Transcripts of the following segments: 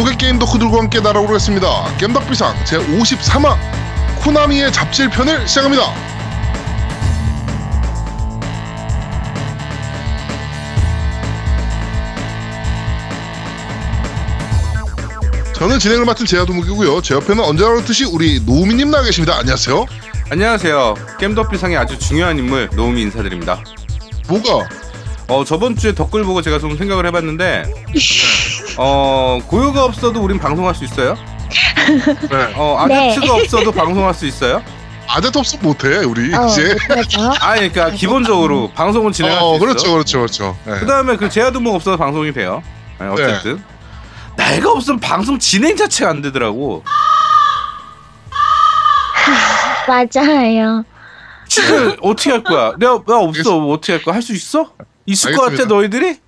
전국의 게임 덕후들과 함께 날아오르겠습니다. 겜덕비상 제53화 코나미의 잡질 편을 시작합니다. 저는 진행을 맡은 제아도목이고요. 제 옆에는 언제나 그렇듯이 우리 노우미님 나와 계십니다. 안녕하세요. 안녕하세요. 겜덕비상의 아주 중요한 인물 노우미 인사드립니다. 뭐가? 어 저번 주에 댓글 보고 제가 좀 생각을 해봤는데 어 고요가 없어도 우린 방송할 수 있어요? 네. 어 네. 아제트가 없어도 방송할 수 있어요? 아재도 없으면 못해 우리 어, 이제. 그렇죠. 아 그러니까 기본적으로 방송은 진행할 어, 수 있어. 그렇죠, 그렇죠, 그렇죠. 네. 그다음에 그 제아도목 없어도 방송이 돼요. 네, 어쨌든 내가 없으면 방송 진행 자체가 안 되더라고. 맞아요. 지금 어떻게 할 거야? 내가 나 없어 뭐 어떻게 할 거야? 할 수 있어? 있을 것 같아 알겠습니다. 너희들이?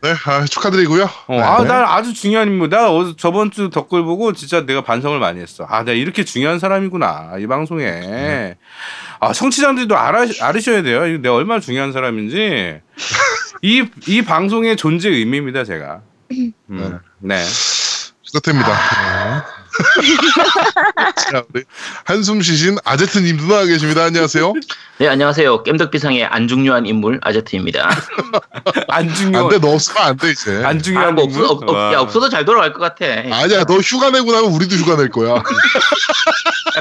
네, 아, 축하드리고요. 어, 네. 아, 난 아주 중요한 인물. 나 어제 저번 주 댓글 보고 진짜 내가 반성을 많이 했어. 아, 내가 이렇게 중요한 사람이구나 이 방송에. 네. 아, 청취자들도 알아 알으셔야 돼요. 내가 얼마나 중요한 사람인지. 이 이 방송의 존재 의미입니다, 제가. 음, 네. 축하드립니다. 네. 자, 우리 한숨 쉬신 아제트님도 나와 계십니다. 안녕하세요. 네, 안녕하세요. 겜덕비상의 안 중요한 인물 아제트입니다. 안안 중요. 돼, 너 없으면 안 돼, 이제. 안 아, 중요한 뭐 인물. 없어, 없, 와. 야, 없어도 잘 돌아갈 것 같아. 아니야, 너 휴가 내고 나면 우리도 휴가 낼 거야. 야,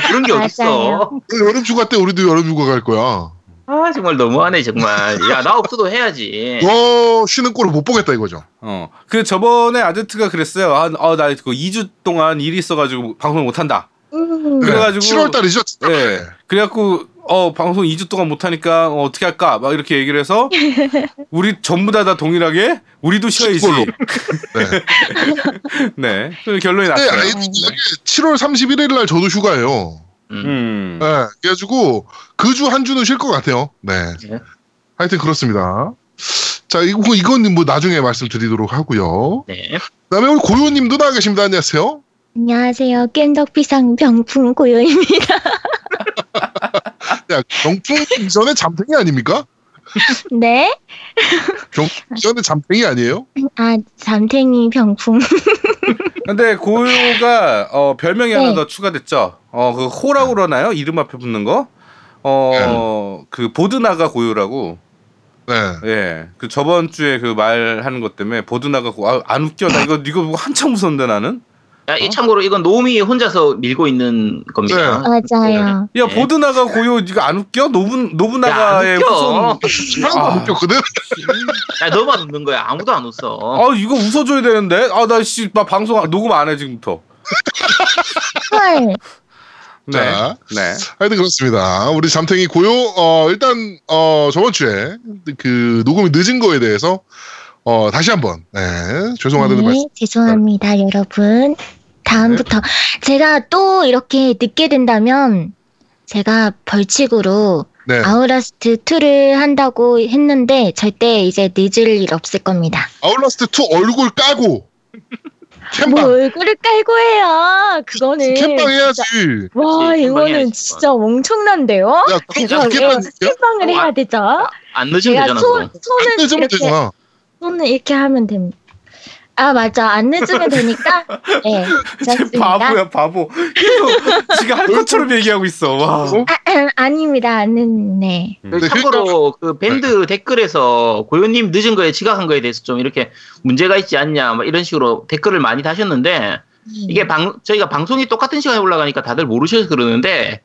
그런 게 어딨어. 여름 휴가 때 우리도 여름 휴가 갈 거야. 아, 정말 너무하네, 정말. 야, 나 없어도 해야지. 너 쉬는 꼴을 못 보겠다 이거죠. 어. 그 저번에 아제트가 그랬어요. 아, 어, 나 그거 2주 동안 일이 있어가지고 방송 못 한다. 음, 그래가지고 7월 달이죠. 예. 그래갖고 어 방송 2주 동안 못 하니까 어, 떻게 할까 막 이렇게 얘기를 해서 우리 전부 다 다 동일하게 우리도 쉬어야지. 네. 네. 그 결론이 네, 났어요. 아니, 이게 7월 31일 날 저도 휴가예요. 음. 네, 그래가지고 그 주 한 주는 쉴 것 같아요. 네. 네. 하여튼 그렇습니다. 자, 이거 이건 뭐 나중에 말씀드리도록 하고요. 네. 그다음에 우리 고요님도 나와 계십니다. 안녕하세요. 안녕하세요. 깻덕비상 병풍 고요입니다. 야, 경풍 이전에 잠탱이 아닙니까? 네? 이전에 잠탱이 아니에요? 아, 잠탱이 병풍. 근데 고요가 어 별명이 네. 하나 더 추가됐죠. 어 그 호라고 그러나요? 이름 앞에 붙는 거. 어그 보드나가 고요라고. 네. 예. 그 저번 주에 그 말하는 것 때문에 보드나가 고 아, 안 웃겨. 나 이거 이거 보고 한참 웃었는데 나는. 야, 이 참고로 이건 노움이 혼자서 밀고 있는 겁니다. 맞아요. 야 네. 보드나가 고요 이거 안 웃겨? 노부 노부나가의 야, 아. 못 웃겼거든? 야, 너만 웃는 거야. 아무도 안 웃어. 아 이거 웃어줘야 되는데 아나씨나 방송 녹음 안 해 지금부터 헐. 네 자. 네. 하여튼 그렇습니다. 우리 잠탱이 고요, 어, 일단, 어, 저번 주에 그 녹음이 늦은 거에 대해서, 어, 다시 한 번, 네, 죄송하다는 말씀. 네, 죄송합니다, 여러분. 다음부터 제가 또 이렇게 늦게 된다면 제가 벌칙으로 네. 아우라스트 2를 한다고 했는데 절대 이제 늦을 일 없을 겁니다. 아울라스트 2 얼굴 까고, 뭐 캠방, 얼굴을 깔고 해요. 그거는 캠방 해야지. 와 그치, 이거는 캠방해야지, 진짜 엄청난데요. 야, 왜 캠방을 어, 해야 아, 되죠? 안 늦으면 되잖아. 손. 손을 안 늦으면 이렇게 되잖아. 손을 이렇게 하면 됩니다. 아 맞아. 안 늦으면 되니까. 네 쟤 좋습니다. 바보야 바보. 계속 지가 할 것처럼 얘기하고 있어. 와. 어? 아, 아 닙니다. 안 네. 그 네, 참고로 그 밴드 댓글에서 고요님 늦은 거에 지각한 거에 대해서 좀 이렇게 문제가 있지 않냐 뭐 이런 식으로 댓글을 많이 다셨는데 이게 방 저희가 방송이 똑같은 시간에 올라가니까 다들 모르셔서 그러는데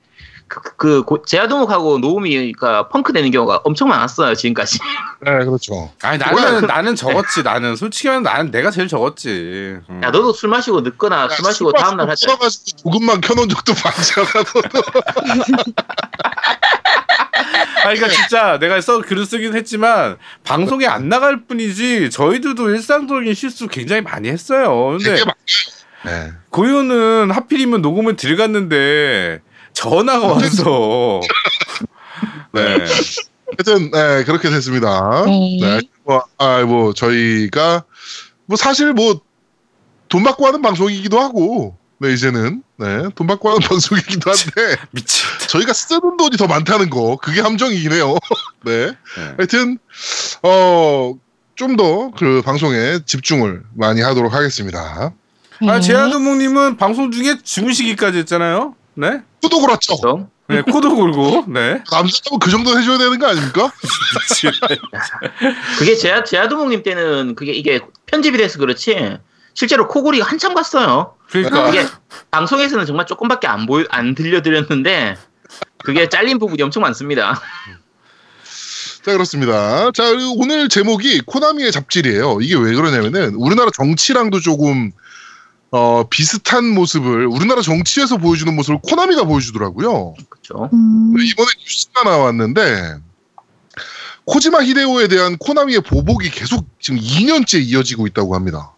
그, 그 고- 제아도목하고 노우미가 펑크 되는 경우가 엄청 많았어요 지금까지. 네, 그렇죠. 아니 나는 나는 적었지 나는 솔직히 말하면 나는 내가 제일 적었지 음. 야 너도 술 마시고 늦거나 술 마시고 다음 날 하자. 써가지고 조금만 켜놓은 적도 많잖아. 아 그러니까 진짜 내가 써 글을 쓰긴 했지만 방송에 안 나갈 뿐이지 저희들도 일상적인 실수 굉장히 많이 했어요 근데 네. 고요는 하필이면 녹음을 들어갔는데 전화가 와서 네. 하여튼, 네, 그렇게 됐습니다. 네. 네. 뭐, 아, 뭐, 저희가, 뭐, 사실 뭐, 돈 받고 하는 방송이기도 하고, 네, 이제는, 네, 돈 받고 하는 방송이기도 한데, 미치. 저희가 쓰는 돈이 더 많다는 거, 그게 함정이긴 해요. 네. 네. 하여튼, 어, 좀 더 그 방송에 집중을 많이 하도록 하겠습니다. 아 네. 제아도목님은 방송 중에 주무시기까지 했잖아요. 네. 구도 그렇죠. 네 코도 골고 네. 남자라면 그 정도 해줘야 되는 거 아닙니까? 그게 제아 제아도목님 때는 그게 이게 편집이 돼서 그렇지 실제로 코골이가 한참 갔어요. 그러니까 이게 방송에서는 정말 조금밖에 안 보여 안 들려드렸는데 그게 잘린 부분이 엄청 많습니다. 자 그렇습니다. 자 오늘 제목이 코나미의 잡질이에요. 이게 왜 그러냐면은 우리나라 정치랑도 조금 어, 비슷한 모습을 우리나라 정치에서 보여주는 모습을 코나미가 보여주더라고요. 그렇죠. 음, 이번에 뉴스가 나왔는데 코지마 히데오에 대한 코나미의 보복이 계속 지금 2년째 이어지고 있다고 합니다.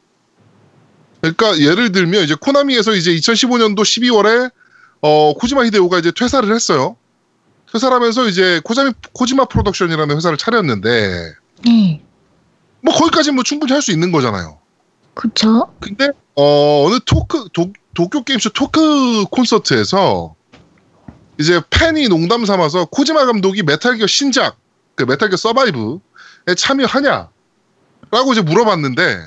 그러니까 예를 들면 이제 코나미에서 이제 2015년도 12월에 어, 코지마 히데오가 이제 퇴사를 했어요. 퇴사를 하면서 이제 코자미, 코지마 프로덕션이라는 회사를 차렸는데 네. 뭐 거기까지 뭐 충분히 할 수 있는 거잖아요. 그쵸? 근데 어, 어느 토크 도, 도쿄 게임쇼 토크 콘서트에서 이제 팬이 농담 삼아서 코지마 감독이 메탈기어 신작 그 메탈기어 서바이브에 참여하냐 라고 이제 물어봤는데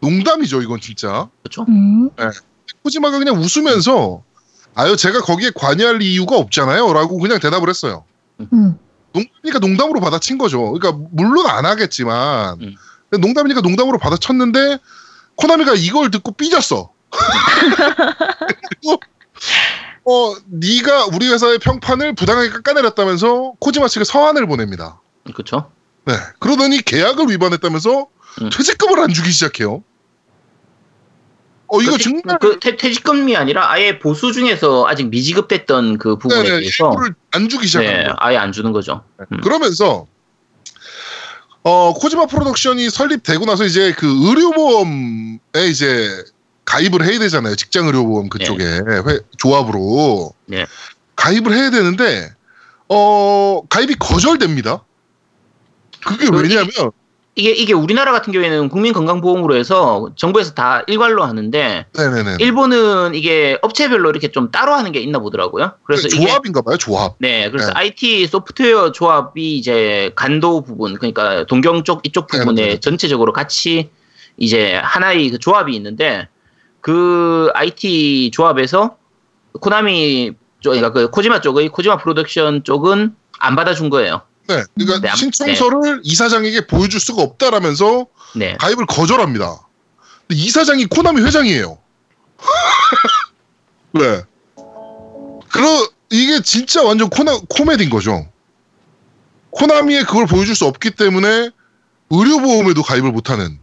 농담이죠 이건 진짜 그렇죠. 음, 코지마가 그냥 웃으면서 아유 제가 거기에 관여할 이유가 없잖아요 라고 그냥 대답을 했어요. 음. 농담이니까 농담으로 받아친 거죠. 그러니까 물론 안 하겠지만 음. 농담이니까 농담으로 받아쳤는데 코나미가 이걸 듣고 삐졌어. 그리고 어 네가 우리 회사의 평판을 부당하게 깎아내렸다면서 코지마 측에 서한을 보냅니다. 그렇죠. 네. 그러더니 계약을 위반했다면서 음. 퇴직금을 안 주기 시작해요. 어 이거 그, 정말 그 퇴, 퇴직금이 아니라 아예 보수 중에서 아직 미지급됐던 그 부분에 네네, 대해서 일부를 안 주기 시작한 네. 아예 안 주는 거죠. 음. 그러면서 어 코지마 프로덕션이 설립되고 나서 이제 그 의료보험에 이제 가입을 해야 되잖아요. 직장 의료보험 그쪽에 회- 조합으로 네. 가입을 해야 되는데 어 가입이 거절됩니다. 그게 그 왜냐면 이게 이게 우리나라 같은 경우에는 국민건강보험으로 해서 정부에서 다 일괄로 하는데 네네네. 일본은 이게 업체별로 이렇게 좀 따로 하는 게 있나 보더라고요. 그래서 이게 조합인가 봐요. 조합. 네, 그래서 네. IT 소프트웨어 조합이 이제 간도 부분, 그러니까 동경 쪽 이쪽 네, 부분에 네, 네. 전체적으로 같이 이제 하나의 그 조합이 있는데 그 IT 조합에서 코나미 쪽, 그러니까 그 코지마 쪽의 코지마 프로덕션 쪽은 안 받아준 거예요. 네. 그러니까 네, 신청서를 이사장에게 보여줄 수가 없다라면서 네, 가입을 거절합니다. 근데 이사장이 코나미 회장이에요. 네. 그러 이게 진짜 완전 코나 코미디인 거죠. 코나미에 그걸 보여줄 수 없기 때문에 의료보험에도 가입을 못하는.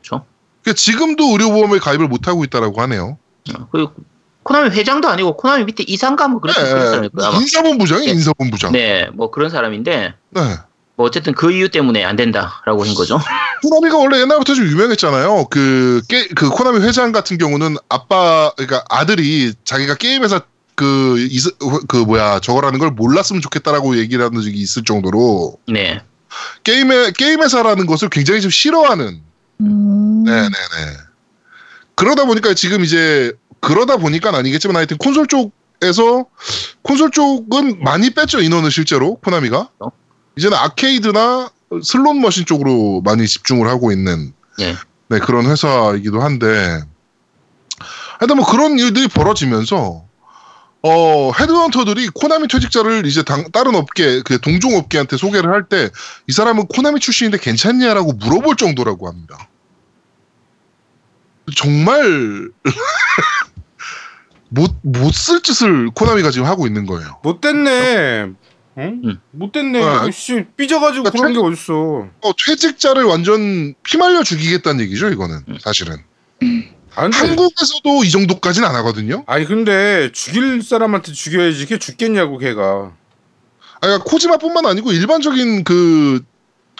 그렇죠. 그러니까 지금도 의료보험에 가입을 못하고 있다라고 하네요. 그리고 코나미 회장도 아니고 코나미 밑에 이상가 뭐 그렇게 그런 사람일. 아마. 인사본부장이 네. 인사본부장. 네. 네, 뭐 그런 사람인데 뭐 어쨌든 그 이유 때문에 안 된다라고 한 거죠. 코나미가 원래 옛날부터 좀 유명했잖아요. 그, 게, 그 코나미 회장 같은 경우는 아빠, 그러니까 아들이 자기가 게임에서 그, 이스- 그 뭐야, 저거라는 걸 몰랐으면 좋겠다라고 얘기를 하는 적이 있을 정도로 네, 게임에, 게임 회사라는 것을 굉장히 좀 싫어하는. 음. 네네네. 그러다 보니까 지금 이제, 그러다 보니까 아니겠지만 하여튼 콘솔 쪽에서, 콘솔 쪽은 많이 뺐죠, 인원을 실제로, 코나미가. 어? 이제는 아케이드나 슬롯 머신 쪽으로 많이 집중을 하고 있는 네. 네, 그런 회사이기도 한데, 하여튼 뭐 그런 일들이 벌어지면서, 어, 헤드헌터들이 코나미 퇴직자를 이제 당- 다른 업계, 그 동종 업계한테 소개를 할 때, 이 사람은 코나미 출신인데 괜찮냐라고 물어볼 정도라고 합니다. 정말, 못, 못 쓸 짓을 코나미가 지금 하고 있는 거예요. 못 됐네. 응? 음. 못됐네. 네. 아이씨 삐져가지고 그러니까 그런 게 어딨어. 어, 퇴직자를 완전 피말려 죽이겠다는 얘기죠, 이거는. 음. 사실은. 아, 한국에서도 이 정도까지는 안 하거든요. 아니 근데 죽일 사람한테 죽여야지. 걔 죽겠냐고 걔가. 아, 그러니까 코지마뿐만 아니고 일반적인 그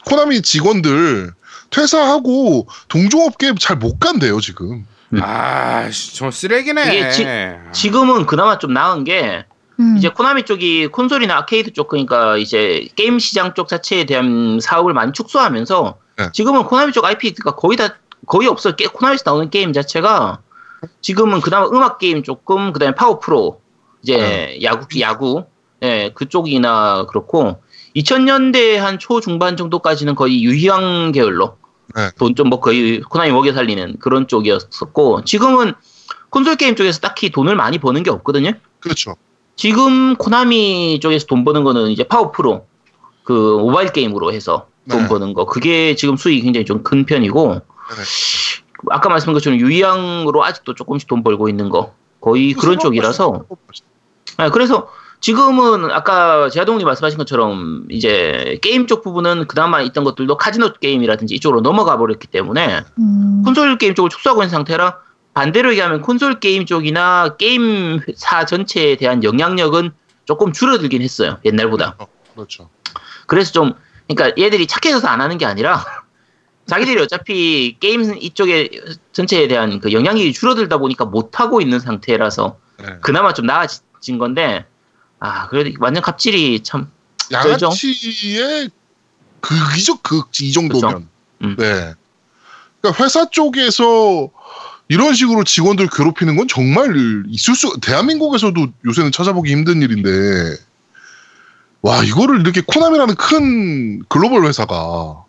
코나미 직원들 퇴사하고 동종업계 잘 못 간대요 지금. 음. 아, 씨, 저 쓰레기네. 이게 지- 지금은 그나마 좀 나은 게 음. 이제 코나미 쪽이 콘솔이나 아케이드 쪽 그러니까 이제 게임 시장 쪽 자체에 대한 사업을 많이 축소하면서 네. 지금은 코나미 쪽 IP가 거의 다 거의 없어. 게, 코나미에서 나오는 게임 자체가 지금은 그나마 음악 게임 조금 그다음에 파워 프로 이제 네. 야구 야구 예 그쪽이나 그렇고 2000년대 한 초중반 정도까지는 거의 유희왕 계열로 네. 돈좀 뭐 거의 코나미 먹여 살리는 그런 쪽이었었고 지금은 콘솔 게임 쪽에서 딱히 돈을 많이 버는 게 없거든요. 그렇죠. 지금 코나미 쪽에서 돈 버는 거는 이제 파워 프로 그 모바일 게임으로 해서 돈 네. 버는 거 그게 지금 수익이 굉장히 좀 큰 편이고 네. 아까 말씀한 것처럼 유희왕으로 아직도 조금씩 돈 벌고 있는 거 거의 그런 쪽이라서 아, 그래서 지금은 아까 제아동님 말씀하신 것처럼 이제 게임 쪽 부분은 그나마 있던 것들도 카지노 게임이라든지 이쪽으로 넘어가 버렸기 때문에 음. 콘솔 게임 쪽을 축소하고 있는 상태라 반대로 얘기하면 콘솔 게임 쪽이나 게임사 전체에 대한 영향력은 조금 줄어들긴 했어요 옛날보다 그렇죠. 그래서 좀 그러니까 얘들이 착해져서 안 하는 게 아니라 자기들이 어차피 게임 이쪽에 전체에 대한 그 영향이 줄어들다 보니까 못 하고 있는 상태라서 네. 그나마 좀 나아진 건데 아 그래도 완전 갑질이 참. 양아치의 극이죠, 극, 이 정도면. 음. 네. 그러니까 회사 쪽에서 이런 식으로 직원들 괴롭히는 건 정말 있을 수, 대한민국에서도 요새는 찾아보기 힘든 일인데, 와, 이거를 이렇게 코나미라는 큰 글로벌 회사가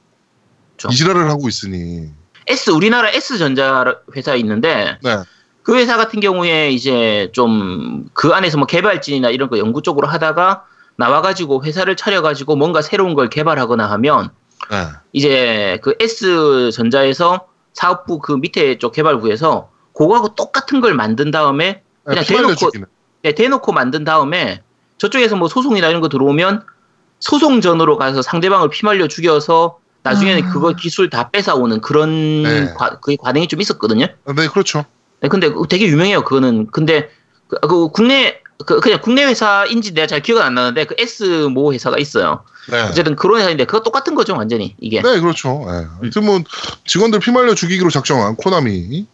그렇죠. 이지랄을 하고 있으니. S 우리나라 S 전자 회사 있는데 네. 그 회사 같은 경우에 이제 좀 그 안에서 뭐 개발진이나 이런 거 연구 쪽으로 하다가 나와가지고 회사를 차려가지고 뭔가 새로운 걸 개발하거나 하면 네. 이제 그 S 전자에서 사업부 그 밑에 쪽 개발부에서 그거하고 똑같은 걸 만든 다음에 그냥 피말려 대놓고. 네, 대놓고 만든 다음에 저쪽에서 뭐 소송이나 이런 거 들어오면 소송전으로 가서 상대방을 피말려 죽여서 나중에는 아. 그거 기술 다 뺏어오는 그런 네. 과, 그 과정이 좀 있었거든요. 네, 그렇죠. 네, 근데 되게 유명해요. 그거는 근데 그, 그 국내 그 그냥 국내 회사인지 내가 잘 기억은 안 나는데 그 S 모 회사가 있어요. 네. 어쨌든 그런 회사인데 그거 똑같은 거죠 완전히 이게. 네, 그렇죠. 예. 하여튼 뭐 직원들 피말려 죽이기로 작정한 코나미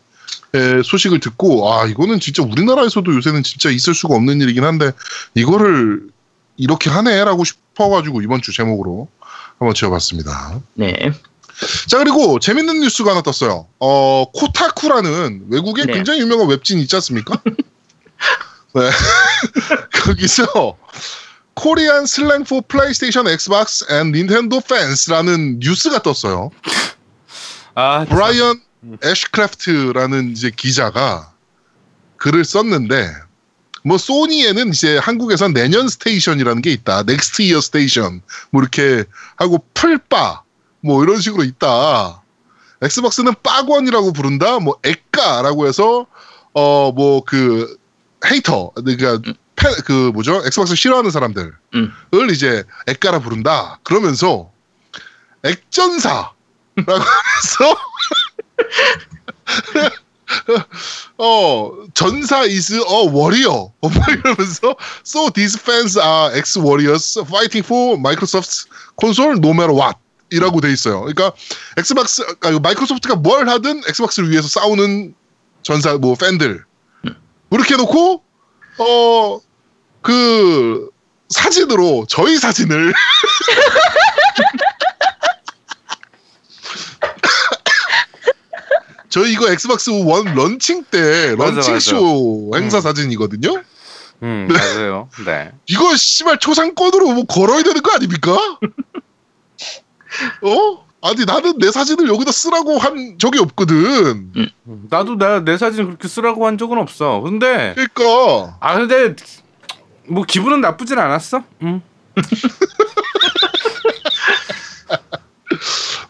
의 소식을 듣고 아 이거는 진짜 우리나라에서도 요새는 진짜 있을 수가 없는 일이긴 한데 이거를 이렇게 하네라고 싶어가지고 이번 주 제목으로 한번 지어봤습니다. 네. 자 그리고 재밌는 뉴스가 하나 떴어요. 어 코타쿠라는 외국의 네. 굉장히 유명한 웹진 있지 않습니까? 네. 거기서 Korean Slang For PlayStation Xbox And Nintendo Fans라는 뉴스가 떴어요. 아, 브라이언 애쉬크래프트라는 이제 기자가 글을 썼는데 뭐 소니에는 이제 한국에선 내년 스테이션이라는 게 있다. Next Year Station 뭐 이렇게 하고 플빠 뭐 이런 식으로 있다. 엑스박스는 빠권이라고 부른다. 뭐 엑까라고 해서 어 뭐 그 hater 그러니까 팬, 그 뭐죠? 엑스박스 싫어하는 사람들을 음. 이제 엑까라 부른다. 그러면서 엑전사라고 해서 어 전사 is a warrior 어, 막 이러면서 so these fans are ex warriors fighting for Microsoft's console no matter what 이라고 돼 있어요. 그러니까 엑스박스 아, 마이크로소프트가 뭘 하든 엑스박스를 위해서 싸우는 전사 뭐 팬들 이렇게 해놓고 어 그 사진으로 저희 사진을 저희 이거 엑스박스 원 런칭 때 맞아, 런칭 맞아. 쇼 행사 음. 사진이거든요. 음, 맞아요. 네. 이거 씨발 초상권으로 뭐 걸어야 되는 거 아닙니까? 어? 아니 나는 내 사진을 여기다 쓰라고 한 적이 없거든. 음, 나도 나 내 사진 그렇게 쓰라고 한 적은 없어. 근데 그러니까 아 근데 뭐 기분은 나쁘진 않았어. 음.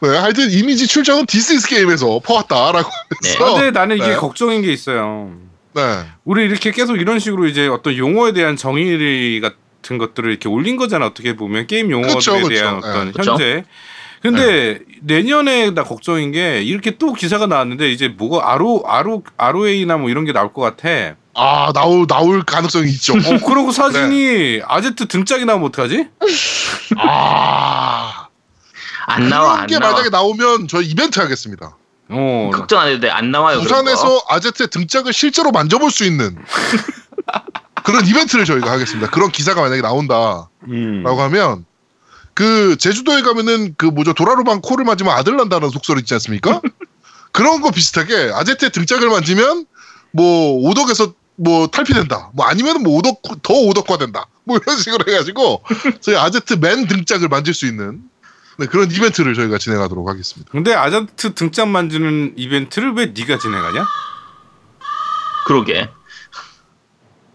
네, 하여튼 이미지 출처는 디스이즈게임에서 퍼왔다라고 네. 해서 근데 나는 이게 네. 걱정인 게 있어요. 네. 우리 이렇게 계속 이런 식으로 이제 어떤 용어에 대한 정의 같은 것들을 이렇게 올린 거잖아. 어떻게 보면 게임 용어들에 그쵸, 그쵸. 대한 네. 어떤 그쵸. 현재. 근데 내년에 나 걱정인 게 이렇게 또 기사가 나왔는데 이제 뭐가 RO RO ROA나 뭐 이런 게 나올 것 같아. 아 나올 나올 가능성이 있죠. 어 그러고 사진이 네. 아제트 등짝이 나오면 어떡하지? 아 안 나와 그런 안게 나와. 만약에 나오면 저희 이벤트 하겠습니다. 어. 걱정 안 해도 돼. 안 나와요. 부산에서 아제트의 등짝을 실제로 만져볼 수 있는 그런 이벤트를 저희가 하겠습니다. 그런 기사가 만약에 나온다라고 음. 하면 그 제주도에 가면은 그 뭐죠 도라로방 코를 맞으면 아들 난다는 속설이 있지 않습니까? 그런 거 비슷하게 아제트의 등짝을 만지면 뭐 오덕에서 뭐 탈피된다. 뭐 아니면 뭐 오덕 더 오덕화 된다. 뭐 이런 식으로 해가지고 저희 아제트 맨 등짝을 만질 수 있는 네, 그런 이벤트를 저희가 진행하도록 하겠습니다. 근데 아자트 등짝 만지는 이벤트를 왜 네가 진행하냐? 그러게.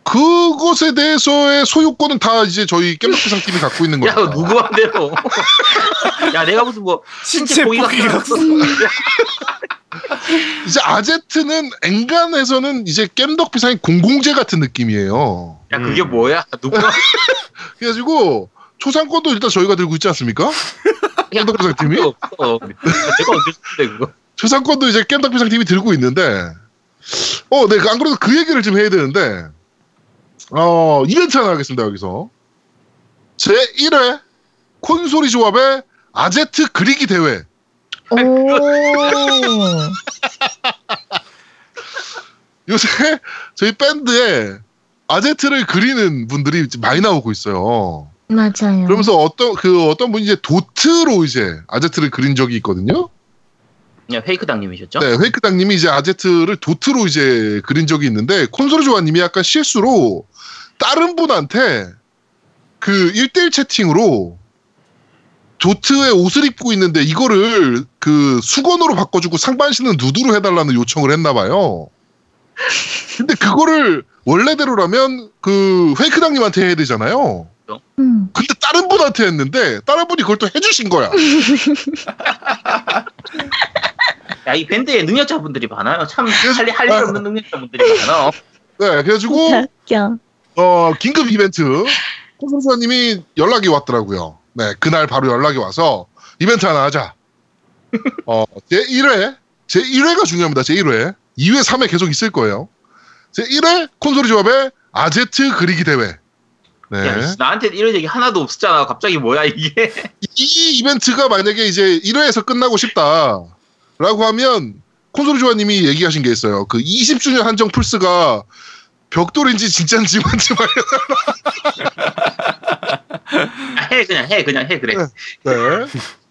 그것에 대해서의 소유권은 다 이제 저희 겜덕비상 팀이 갖고 있는 야, 거예요. 누구 맘대로. 야, 내가 무슨 뭐, 신체 포기가 이제 아제트는 엔간에서는 이제 겜덕 비상의 공공재 같은 느낌이에요. 야, 그게 음. 뭐야? 누가? 그래가지고 초상권도 일단 저희가 들고 있지 않습니까? 야, 겜덕 비상 팀이? 없어. 내가 언제 썼는데, 그거. 초상권도 이제 겜덕 비상 팀이 들고 있는데, 어, 네, 안 그래도 그 얘기를 좀 해야 되는데, 어, 이벤트 하나 하겠습니다, 여기서. 제 1회 콘솔이 조합의 아제트 그리기 대회. 오. 요새 저희 밴드에 아제트를 그리는 분들이 많이 나오고 있어요. 맞아요. 그러면서 어떤, 그 어떤 분이 이제 도트로 이제 아제트를 그린 적이 있거든요. 야, 페이크당님이셨죠? 네, 페이크당님이 이제 아제트를 도트로 이제 그린 적이 있는데 콘솔이 조아님이 약간 실수로 다른 분한테 그 1대1 채팅으로 도트의 옷을 입고 있는데 이거를 그 수건으로 바꿔주고 상반신은 누드로 해달라는 요청을 했나봐요. 근데 그거를 원래대로라면 그 페이크당님한테 해야 되잖아요. 음. 근데 다른 분한테 했는데 다른 분이 그걸 또 해주신 거야. 야, 이 밴드에 능력자분들이 많아요. 참, 그래서- 할, 할일 없는 능력자분들이 많아. 네, 그래가지고. 어, 긴급 이벤트. 콘솔사님이 연락이 왔더라고요. 네, 그날 바로 연락이 와서 이벤트 하나 하자. 어, 제 1회, 제 1회가 중요합니다. 제 1회. 2회, 3회 계속 있을 거예요. 제 1회 콘솔이 조합의 아제트 그리기 대회. 네. 야, 나한테 이런 얘기 하나도 없었잖아. 갑자기 뭐야, 이게. 이 이벤트가 만약에 이제 1회에서 끝나고 싶다. 라고 하면 콘솔이 조아님이 얘기하신 게 있어요. 그 20주년 한정 플스가 벽돌인지 진짜인지 뭔지 말 아, 해, 그냥 해, 그냥 해, 그래. 네.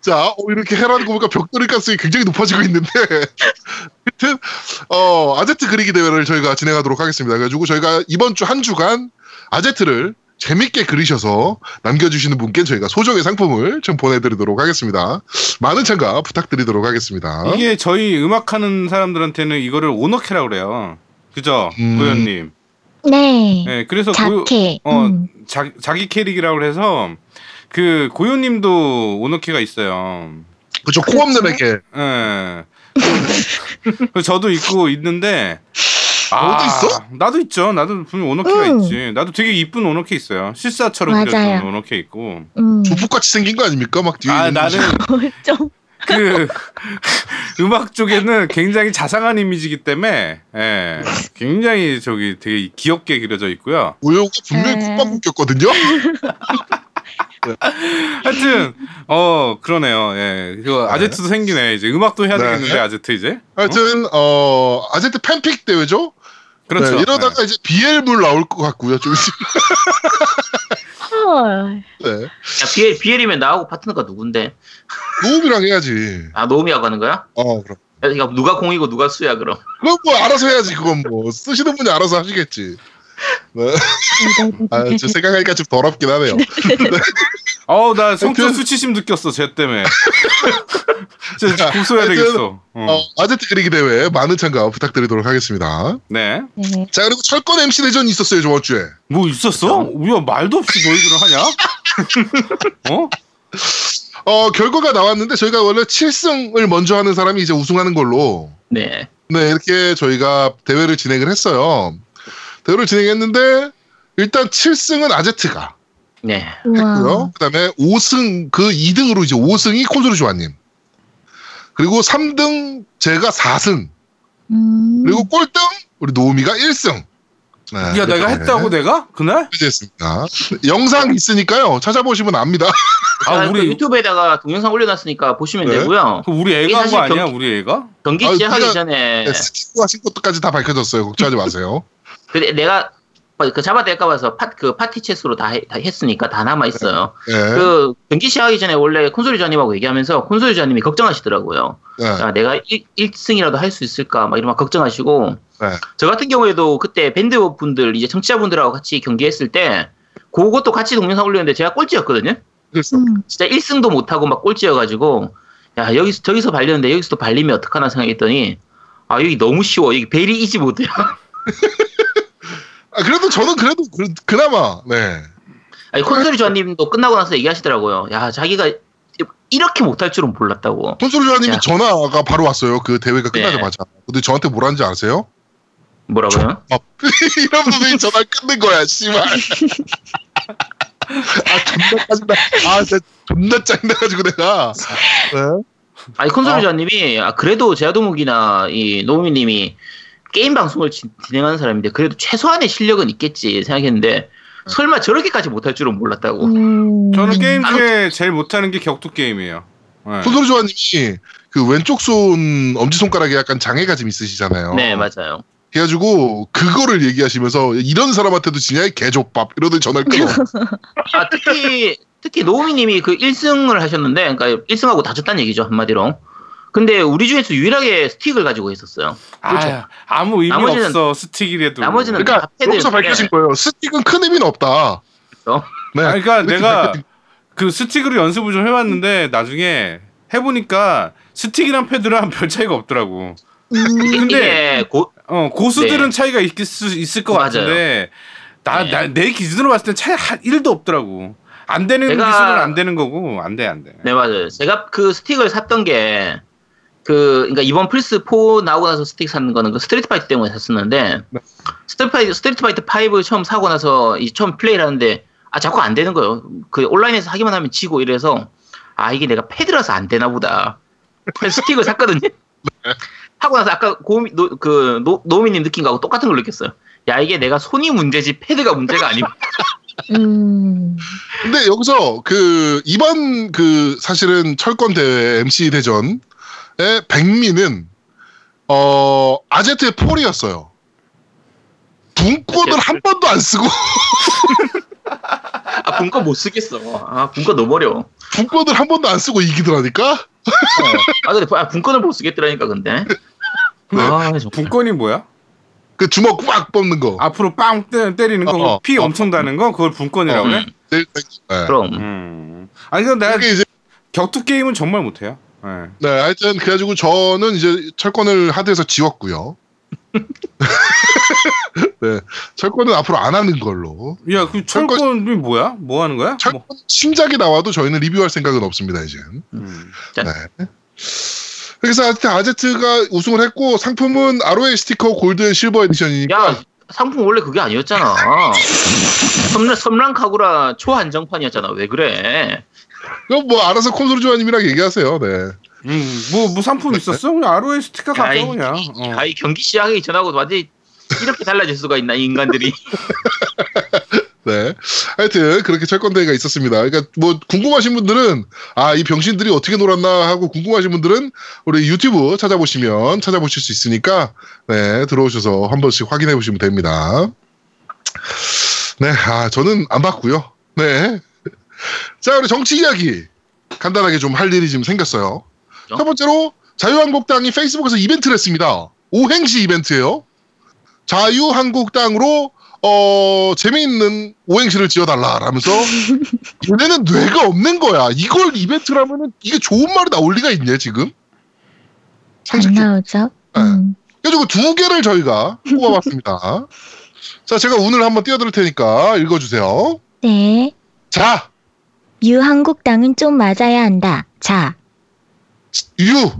자, 어, 이렇게 해라는 거 보니까 벽돌일 가능성이 굉장히 높아지고 있는데. 하여튼, 어, 아제트 그리기 대회를 저희가 진행하도록 하겠습니다. 그래가지고 저희가 이번 주 한 주간 아제트를 재밌게 그리셔서 남겨주시는 분께 저희가 소정의 상품을 좀 보내드리도록 하겠습니다. 많은 참가 부탁드리도록 하겠습니다. 이게 저희 음악하는 사람들한테는 이거를 오너케라고 그래요. 그죠, 음. 고현님. 네. 네, 그래서 고요, 자태. 어, 음. 자, 자기 캐릭이라고 해서 그 고요님도 오너케가 있어요. 그쵸, 코 없는 애게. 예. 그 저도 있고 있는데 아, 너도 있어? 나도 있죠. 나도 분명 오너케가 응. 있지. 나도 되게 이쁜 오너케 있어요. 실사처럼 맞아요. 그려진 오너케 있고. 음. 조폭같이 생긴 거 아닙니까? 막 뒤에. 아 있는 나는 좀. 그 음악 쪽에는 굉장히 자상한 이미지이기 때문에 예, 굉장히 저기 되게 귀엽게 그려져 있고요. 오요가 분명히 에. 콧방 묶였거든요? 하여튼 어 그러네요. 예, 그 아제트도 생기네. 이제 음악도 해야 네. 되겠는데 아제트 이제. 하여튼, 어, 아제트 팬픽 대회죠? 그렇죠. 네, 이러다가 이제 비엘물 나올 것 같고요. 좀. 네. 야, 비엘, 비엘이면 나하고 파트너가 누군데? 노움이랑 해야지. 아, 노미하고 하는 거야? 어, 그럼. 야, 이거 누가 공이고 누가 수야, 그럼? 그럼 뭐 알아서 해야지. 그건 뭐 쓰시는 분이 알아서 하시겠지. 네. 아, 저 생각하니까 좀 더럽긴 하네요. 어우 나 성적 하여튼- 수치심 느꼈어 쟤 때문에. 진짜 고소해야 하여튼- 되겠어. 어. 어, 아제트 그리기 대회 많은 참가 부탁드리도록 하겠습니다. 네. 네. 자 그리고 철권 MC 대전이 있었어요 저번 주에. 뭐 있었어? 우리가 말도 없이 너희들은 하냐? 어? 어 결과가 나왔는데 저희가 원래 7승을 먼저 하는 사람이 이제 우승하는 걸로 네. 네 이렇게 저희가 대회를 진행을 했어요. 대회를 진행했는데 일단 7승은 아제트가 네. 했고요. 우와. 그다음에 5승 그 2등으로 이제 5승이 콘솔이 조아님. 그리고 3등 제가 4승. 음. 그리고 꼴등 우리 노우미가 1승. 네, 야 내가 했다고 내가 그날? 됐습니다. 영상 있으니까요. 찾아보시면 압니다. 아 아, 그 우리 유튜브에다가 동영상 올려놨으니까 보시면 네. 되고요. 그 우리 애가 한 거 아니야? 경기- 우리 애가? 경기 시작하기 전에 네, 스티브 하신 것까지 다 밝혀졌어요. 걱정하지 마세요. 근데 내가 그 잡아댈까 봐서 파, 그 파티 채수로 다, 해- 다 했으니까 다 남아 있어요. 네. 그 경기 시작하기 전에 원래 콘솔 유자님하고 얘기하면서 콘솔 유자님이 걱정하시더라고요. 네. 야, 내가 1, 승이라도 할 수 있을까? 막 이런 막 걱정하시고. 네. 저 같은 경우에도 그때 밴드 분들, 이제 청취자분들하고 같이 경기했을 때, 그것도 같이 동영상 올렸는데 제가 꼴찌였거든요? 그래서 음. 진짜 1승도 못하고 막 꼴찌여가지고 야 여기서 저기서 발렸는데 여기서도 발리면 어떡하나 생각했더니 아 여기 너무 쉬워 여기 베리 이지 모드야 아, 그래도 저는 그래도 그, 그나마 네. 아니 콘솔이 조아님도 끝나고 나서 얘기하시더라고요 야 자기가 이렇게 못할 줄은 몰랐다고 콘솔 조아님이 야. 전화가 바로 왔어요. 그 대회가 네. 끝나자마자. 근데 저한테 뭐라는지 아세요? 뭐라고요? 아, 이러면서 이 전화 끊는 거야, 씨발. 아, 존나 짜증나. 아, 진짜 존나 짜증나가지고 내가. 네. 아니 콘솔이 아. 조아님이 아, 그래도 제아도목이나 이 노미님이 게임 방송을 진- 진행하는 사람인데 그래도 최소한의 실력은 있겠지 생각했는데 설마 저렇게까지 못할 줄은 몰랐다고 음. 저는 게임 중에 제일 못하는 게 격투 게임이에요. 네. 콘솔 조아님이 그 왼쪽 손 엄지 손가락에 약간 장애가 좀 있으시잖아요. 네 맞아요 그래가지고 그거를 얘기하시면서 이런 사람한테도 지냐 이 개족밥 이러더니 전화를 끊어. 아, 특히, 특히 노우미님이 그 1승을 하셨는데, 그러니까 1승하고 다졌다는 얘기죠, 한마디로. 근데 우리 중에서 유일하게 스틱을 가지고 있었어요. 아, 아무 의미 나머지는- 없어 스틱이라도. 나머지는 그러니까 다 패드 여기서 밝혀진 거예요. 스틱은 큰 의미는 없다. 그렇죠. 네. 아니, 그러니까 내가 밝혀진- 그 스틱으로 연습을 좀 해봤는데 나중에 해보니까 스틱이랑 패드랑 별 차이가 없더라고. 음. 근데- 고, 어 고수들은 네. 차이가 있을 수 있을 것 맞아요. 같은데 나 네. 나 내 기준으로 봤을 땐 차이 한 1도 없더라고. 안 되는 내가- 기술은 안 되는 거고 안 돼 안 돼. 네, 맞아요. 제가 그 스틱을 샀던 게, 그, 그러니까 이번 플스4 나오고 나서 스틱 샀는 거는 그 스트리트 파이터 때문에 샀었는데, 네. 스트리트 파이터, 스트리트 파이터 5 처음 사고 나서 이 처음 플레이를 하는데, 아, 자꾸 안 되는 거예요. 그 온라인에서 하기만 하면 지고 이래서, 아, 이게 내가 패드라서 안 되나 보다. 그래서 스틱을 샀거든요. 하고 나서 아까 고미, 노, 그, 노, 노미님 느낀 거하고 똑같은 걸 느꼈어요. 야, 이게 내가 손이 문제지 패드가 문제가 아니고. 음. 근데 여기서 그 이번 그 사실은 철권 대회 MC 대전의 백미는 어 아제트의 폴이었어요. 분권을 한 번도 안 쓰고 아, 분거 못 쓰겠어. 아, 분거 너무 어려워. 분권을 한 번도 안 쓰고 이기더라니까. 아, 근데 아, 분권을 못 쓰겠더라니까, 근데. 아, 정말. 분권이 뭐야? 그 주먹 꽉 뽑는 거. 앞으로 빵 때, 때리는 거, 어, 피 어. 엄청 다는 거, 그걸 분권이라고 음, 그래? 네, 네. 네. 그럼. 음. 아니 근데 내가 이제 격투 게임은 정말 못해요. 네. 네, 하여튼 그래가지고 저는 이제 철권을 하드에서 지웠고요. 네, 철권은 앞으로 안 하는 걸로. 야, 그 철권이 뭐야? 뭐 하는 거야? 철권 뭐. 신작이 나와도 저희는 리뷰할 생각은 없습니다 이제. 음. 자, 네. 그래서 하여튼 아제트가 우승을 했고 상품은 ROA 스티커 Gold and Silver Edition이니까 야, 상품 원래 그게 아니었잖아. 섬란, 섬랑 카구라 초한정판이었잖아. 왜 그래? 그럼 뭐 알아서 콘솔 조아님이랑 얘기하세요. 네. 음, 뭐, 뭐 상품 있었어? 그냥 ROA 스티커 갖고 그냥. 이- 어. 야, 이 경기 시작하기 전하고 완전히 이렇게 달라질 수가 있나, 이 인간들이. 네. 하여튼 그렇게 철권 대회가 있었습니다. 그러니까 뭐 궁금하신 분들은 아 이 병신들이 어떻게 놀았나 하고 궁금하신 분들은 우리 유튜브 찾아보시면 찾아보실 수 있으니까 네 들어오셔서 한 번씩 확인해 보시면 됩니다. 네, 아 저는 안 봤고요. 네. 자 우리 정치 이야기 간단하게 좀 할 일이 좀 생겼어요. 그렇죠? 첫 번째로 자유한국당이 페이스북에서 이벤트를 했습니다. 오행시 이벤트예요. 자유한국당으로 어 재미있는 오행시를 지어달라 라면서 얘네는 뇌가 없는 거야. 이걸 이벤트라면은 이게 좋은 말이 나올 리가 있냐 지금? 안 상식적으로. 나오죠? 네. 음. 그래가지고 두 개를 저희가 뽑아봤습니다. 자 제가 운을 한번 띄워드릴 테니까 읽어주세요. 네. 자 유한국당은 좀 맞아야 한다. 자. 유,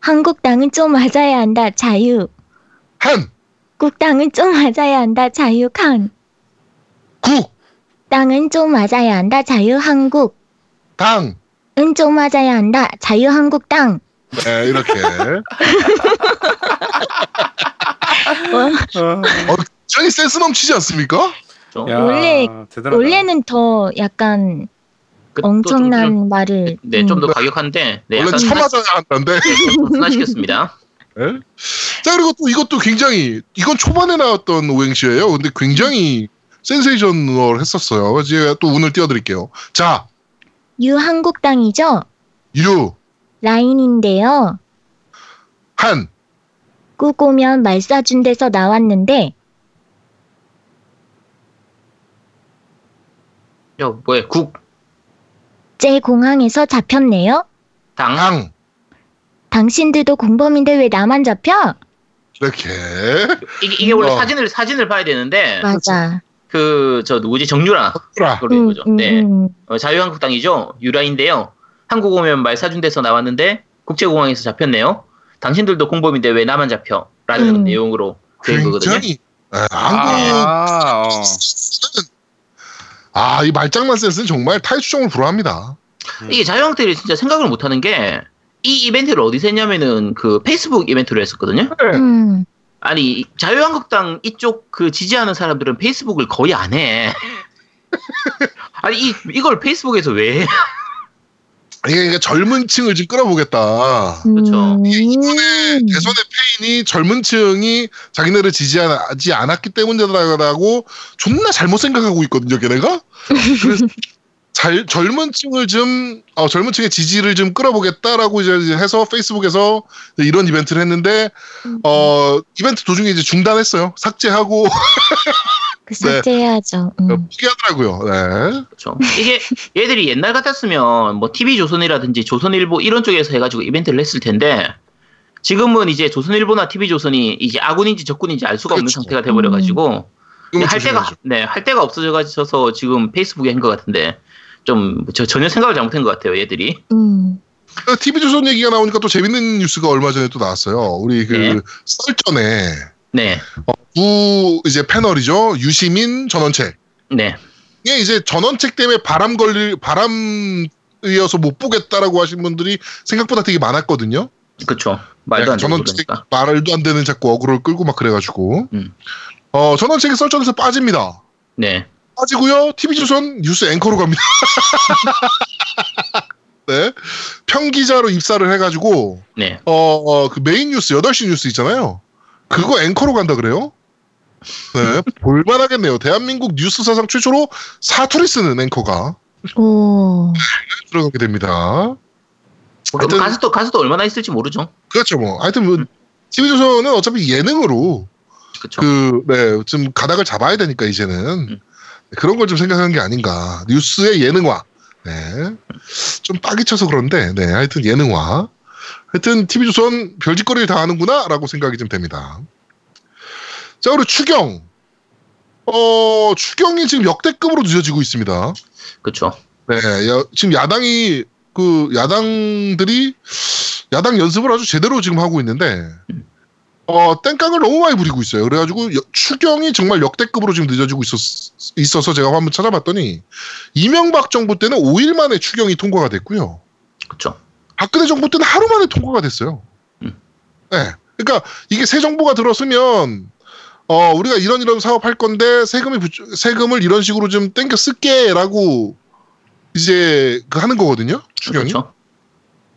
한국당은 좀 맞아야 한다. 자유. 한, 국당은 좀 맞아야 한다. 자유 한. 국, 땅은 좀 맞아야 한다. 자유 한국. 당. 은좀 맞아야 한다. 자유 한국당. 네 이렇게. 어, 어, 굉장히 센스 넘치지 않습니까? 좀. 야, 원래- 대단하다. 원래는 더 약간 그- 또 엄청난 좀, 말을. 네, 좀더 음. 과격한데. 네, 원래 쳐맞아야 한다는데. 순화시켰습니다. 예? 자 그리고 또 이것도 굉장히 이건 초반에 나왔던 오행시예요. 근데 굉장히 센세이셔널 했었어요. 제가 또 운을 띄워드릴게요. 자, 유한국당이죠? 유, 라인인데요. 한, 꾹 오면 말 쏴준 데서 나왔는데 야, 뭐야, 국. 국제공항에서 잡혔네요. 당당 당신들도 공범인데 왜 나만 잡혀? 이렇게 이게, 이게 원래 어. 사진을 사진을 봐야 되는데 맞아. 그 저 누구지 정유라 그라 그런 거죠. 음, 네. 음. 어, 자유한국당이죠. 유라인데요. 한국 오면 말 사준 데서 나왔는데 국제공항에서 잡혔네요. 당신들도 공범인데 왜 나만 잡혀? 라는 음. 내용으로 된 거거든요. 굉장히 예, 한국 아, 어. 아 이 말장난 센스는 정말 타의추정을 불허합니다. 이게 자유한국당이 진짜 생각을 못 하는 게 이 이벤트를 어디서 했냐면은 그 페이스북 이벤트로 했었거든요. 음. 아니 자유한국당 이쪽 그 지지하는 사람들은 페이스북을 거의 안 해. 아니 이 이걸 페이스북에서 왜? 해? 이게, 이게 젊은 층을 좀 끌어보겠다. 그렇죠. 음. 대선의 페인이 젊은 층이 자기네를 지지하지 않았기 때문이라고 존나 잘못 생각하고 있거든요, 걔네가. 그래서 잘, 젊은 층을 좀, 어, 젊은 층의 지지를 좀 끌어보겠다라고 이제 해서 페이스북에서 이런 이벤트를 했는데, 어, 이벤트 도중에 이제 중단했어요. 삭제하고 그 삭제해야죠. 음. 포기하더라고요. 네. 그렇죠. 이게 얘들이 옛날 같았으면 뭐 TV 조선이라든지 조선일보 이런 쪽에서 해가지고 이벤트를 했을 텐데 지금은 이제 조선일보나 TV 조선이 이제 아군인지 적군인지 알 수가 없는 그렇죠. 상태가 돼버려가지고 할 데가 조심해야죠. 네할 데가 없어져가지고 지금 페이스북에 한 것 같은데 좀 저, 전혀 생각을 잘못한 것 같아요 얘들이. 음. TV조선 그 얘기가 나오니까 또 재밌는 뉴스가 얼마 전에 또 나왔어요. 우리 그 네. 썰전에 네, 구 이제 패널이죠. 유시민 전원책. 네, 이게 이제 전원책 때문에 바람 걸릴 바람 이어서 못 보겠다라고 하신 분들이 생각보다 되게 많았거든요. 그렇죠. 말도 안 되는 전원책 거니까. 말도 안 되는 자꾸 어그로를 끌고 막 그래가지고 음. 어 전원책이 썰전에서 빠집니다. 네, 빠지고요. TV조선 뉴스 앵커로 갑니다. 네. 평기자로 입사를 해가지고 네, 어, 그 메인 뉴스 8시 뉴스 있잖아요. 그거 앵커로 간다 그래요? 네. 볼만하겠네요. 대한민국 뉴스 사상 최초로 사투리 쓰는 앵커가 오. 들어가게 됩니다. 뭐 하여튼- 가수도 가수도 얼마나 있을지 모르죠. 그렇죠, 뭐. 하여튼 뭐 TV조선은 어차피 예능으로 그렇죠. 그, 네, 좀 가닥을 잡아야 되니까 이제는 음. 그런 걸 좀 생각하는 게 아닌가. 뉴스의 예능화. 네. 좀 빡이 쳐서 그런데, 네. 하여튼 예능화. 하여튼 TV조선 별짓거리를 다 하는구나 라고 생각이 좀 됩니다. 자, 그리고 추경. 어, 추경이 지금 역대급으로 늦어지고 있습니다. 그렇죠. 네, 야- 지금 야당이 그 야당들이 야당 연습을 아주 제대로 지금 하고 있는데 어 땡깡을 너무 많이 부리고 있어요. 그래가지고 여- 추경이 정말 역대급으로 지금 늦어지고 있었, 있어서 제가 한번 찾아봤더니 이명박 정부 때는 5일 만에 추경이 통과가 됐고요. 그렇죠. 박근혜 정부 때는 하루 만에 통과가 됐어요. 음. 네, 그러니까 이게 새 정부가 들었으면 어 우리가 이런 이런 사업 할 건데 세금이 부- 세금을 이런 식으로 좀 땡겨 쓸게라고 이제 그 하는 거거든요. 추경이. 그렇죠.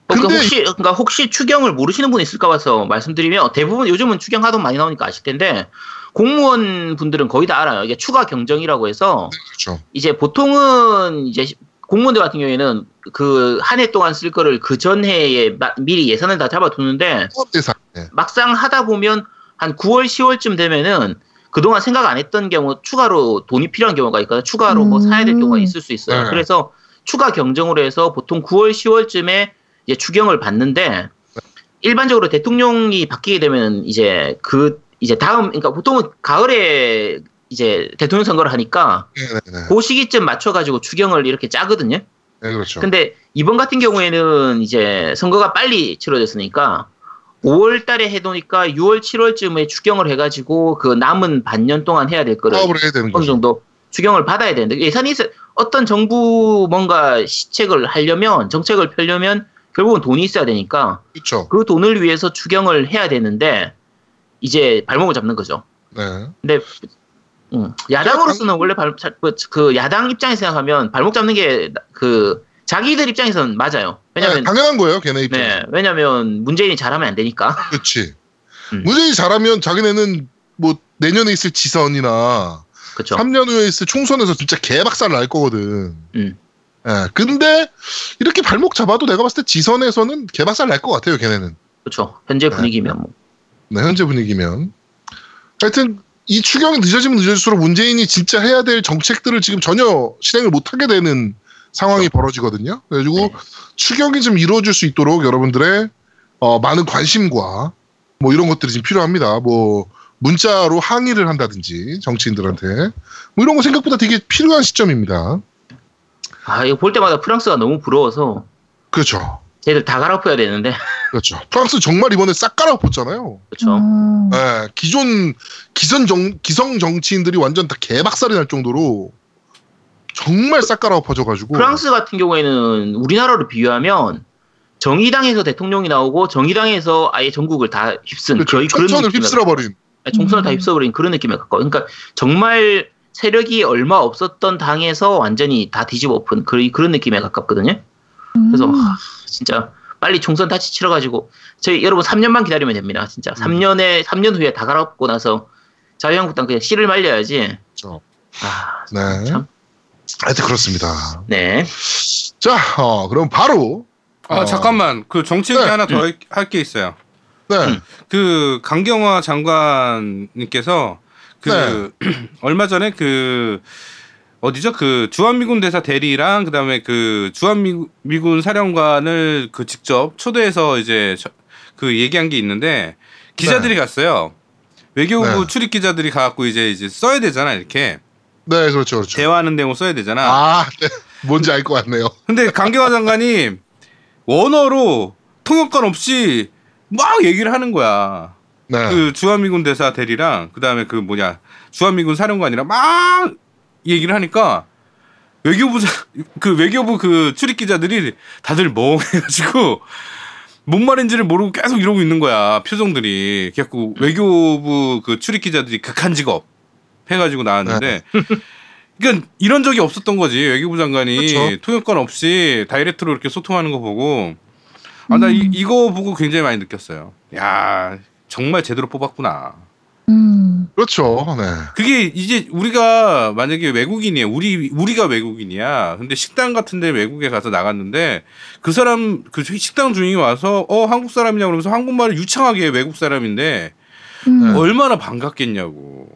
그러니까 근데 혹시 그러니까 혹시 추경을 모르시는 분이 있을까 봐서 말씀드리면 대부분 요즘은 추경 하도 많이 나오니까 아실 텐데 공무원 분들은 거의 다 알아요. 이게 추가 경정이라고 해서 그렇죠. 이제 보통은 이제 공무원들 같은 경우에는 그 한 해 동안 쓸 거를 그 전해에 마- 미리 예산을 다 잡아두는데. 네. 막상 하다 보면 한 9월 10월쯤 되면은 그동안 생각 안 했던 경우 추가로 돈이 필요한 경우가 있거든요. 추가로 뭐 음. 사야 될 경우가 있을 수 있어요. 네. 그래서 추가 경정으로 해서 보통 9월 10월쯤에 이제 추경을 받는데 일반적으로 대통령이 바뀌게 되면 이제 그 이제 다음 그러니까 보통은 가을에 이제 대통령 선거를 하니까 네, 네, 네. 그 시기쯤 맞춰가지고 추경을 이렇게 짜거든요. 네, 그렇죠. 근데 이번 같은 경우에는 이제 선거가 빨리 치러졌으니까 5월 달에 해놓으니까 6월, 7월쯤에 추경을 해가지고 그 남은 반년 동안 해야 될 거를 해야 되는 어느. 정도 추경을 받아야 되는데 예산이 있어 어떤 정부 뭔가 시책을 하려면 정책을 펴려면 결국은 돈이 있어야 되니까 그렇죠. 그 돈을 위해서 추경을 해야 되는데 이제 발목을 잡는 거죠. 네. 근데 음, 야당으로서는 원래 발, 자- 그- 그 야당 입장에서 생각하면 발목 잡는 게 그 자기들 입장에서는 맞아요. 네, 왜냐면 당연한 거예요, 걔네 입장에. 네, 왜냐면 문재인이 잘하면 안 되니까. 그렇지. 음. 문재인이 잘하면 자기네는 뭐 내년에 있을 지선이나 그렇죠. 3년 후에 있을 총선에서 진짜 개박살 날 거거든. 음. 예, 근데 이렇게 발목 잡아도 내가 봤을 때 지선에서는 개박살 날 것 같아요, 걔네는. 그렇죠. 현재 네. 분위기면 뭐. 네, 현재 분위기면. 하여튼 이 추경이 늦어지면 늦어질수록 문재인이 진짜 해야 될 정책들을 지금 전혀 실행을 못 하게 되는 상황이 벌어지거든요. 그래가지고 네. 추격이 좀 이루어질 수 있도록 여러분들의 어, 많은 관심과 뭐 이런 것들이 지금 필요합니다. 뭐 문자로 항의를 한다든지 정치인들한테 뭐 이런 거 생각보다 되게 필요한 시점입니다. 아 이거 볼 때마다 프랑스가 너무 부러워서 그렇죠. 쟤들 다 갈아엎어야 되는데 그렇죠. 프랑스 정말 이번에 싹 깔아엎었잖아요. 그렇죠. 음. 예, 기존 기선 정 기성 정치인들이 완전 다 개박살이 날 정도로 정말 싹 깔아엎어져가지고 프랑스 같은 경우에는 우리나라로 비유하면 정의당에서 대통령이 나오고 정의당에서 아예 전국을 다 휩쓴 그렇죠. 거의 그런 총선을 느낌에 휩쓸어버린 네, 총선을 다 음. 휩쓸어버린 그런 느낌에 가까워. 그러니까 정말 세력이 얼마 없었던 당에서 완전히 다 뒤집어 엎은 그, 그런 느낌에 가깝거든요. 그래서 음. 하, 진짜 빨리 총선 다시 치러가지고 저희 여러분 3년만 기다리면 됩니다. 진짜 음. 3년에 3년 후에 다 갈아엎고 나서 자유한국당 그냥 씨를 말려야지. 그렇죠. 아, 네. 참. 하여튼 그렇습니다. 네. 자, 어, 그럼 바로 아 어, 잠깐만 그 정치 얘기 네. 하나 더 할게 있어요. 네, 음. 그 강경화 장관님께서 그 얼마 전에 그 어디죠 그 주한미군 대사 대리랑 그다음에 그 주한미군 사령관을 그 직접 초대해서 이제 저- 그 얘기한 게 있는데 기자들이 갔어요. 외교부 네. 출입 기자들이 가갖고 이제 이제 써야 되잖아 이렇게 네, 그렇죠, 그렇죠. 대화하는 내용 써야 되잖아. 아, 네. 뭔지 알 것 같네요. 근데 강경화 장관이 원어로 통역관 없이 막 얘기를 하는 거야. 네, 그 주한미군 대사 대리랑 그다음에 그 뭐냐 주한미군 사령관이랑 막 얘기를 하니까 외교부 사- 그 외교부 그 출입 기자들이 다들 멍해가지고 뭔 말인지를 모르고 계속 이러고 있는 거야 표정들이. 그래갖고 외교부 그 출입 기자들이 극한 직업 해가지고 나왔는데 그러니까 이런 적이 없었던 거지. 외교부 장관이 그렇죠. 통역관 없이 다이렉트로 이렇게 소통하는 거 보고. 아나 음. 이거 보고 굉장히 많이 느꼈어요. 야 정말 제대로 뽑았구나 음. 그렇죠. 네, 그게 이제 우리가 만약에 외국인이야 우리 우리가 외국인이야 근데 식당 같은데 외국에 가서 나갔는데 그 사람 그 식당 주인이 와서 어 한국 사람이냐 그러면서 한국말을 유창하게 해, 외국 사람인데 음. 얼마나 반갑겠냐고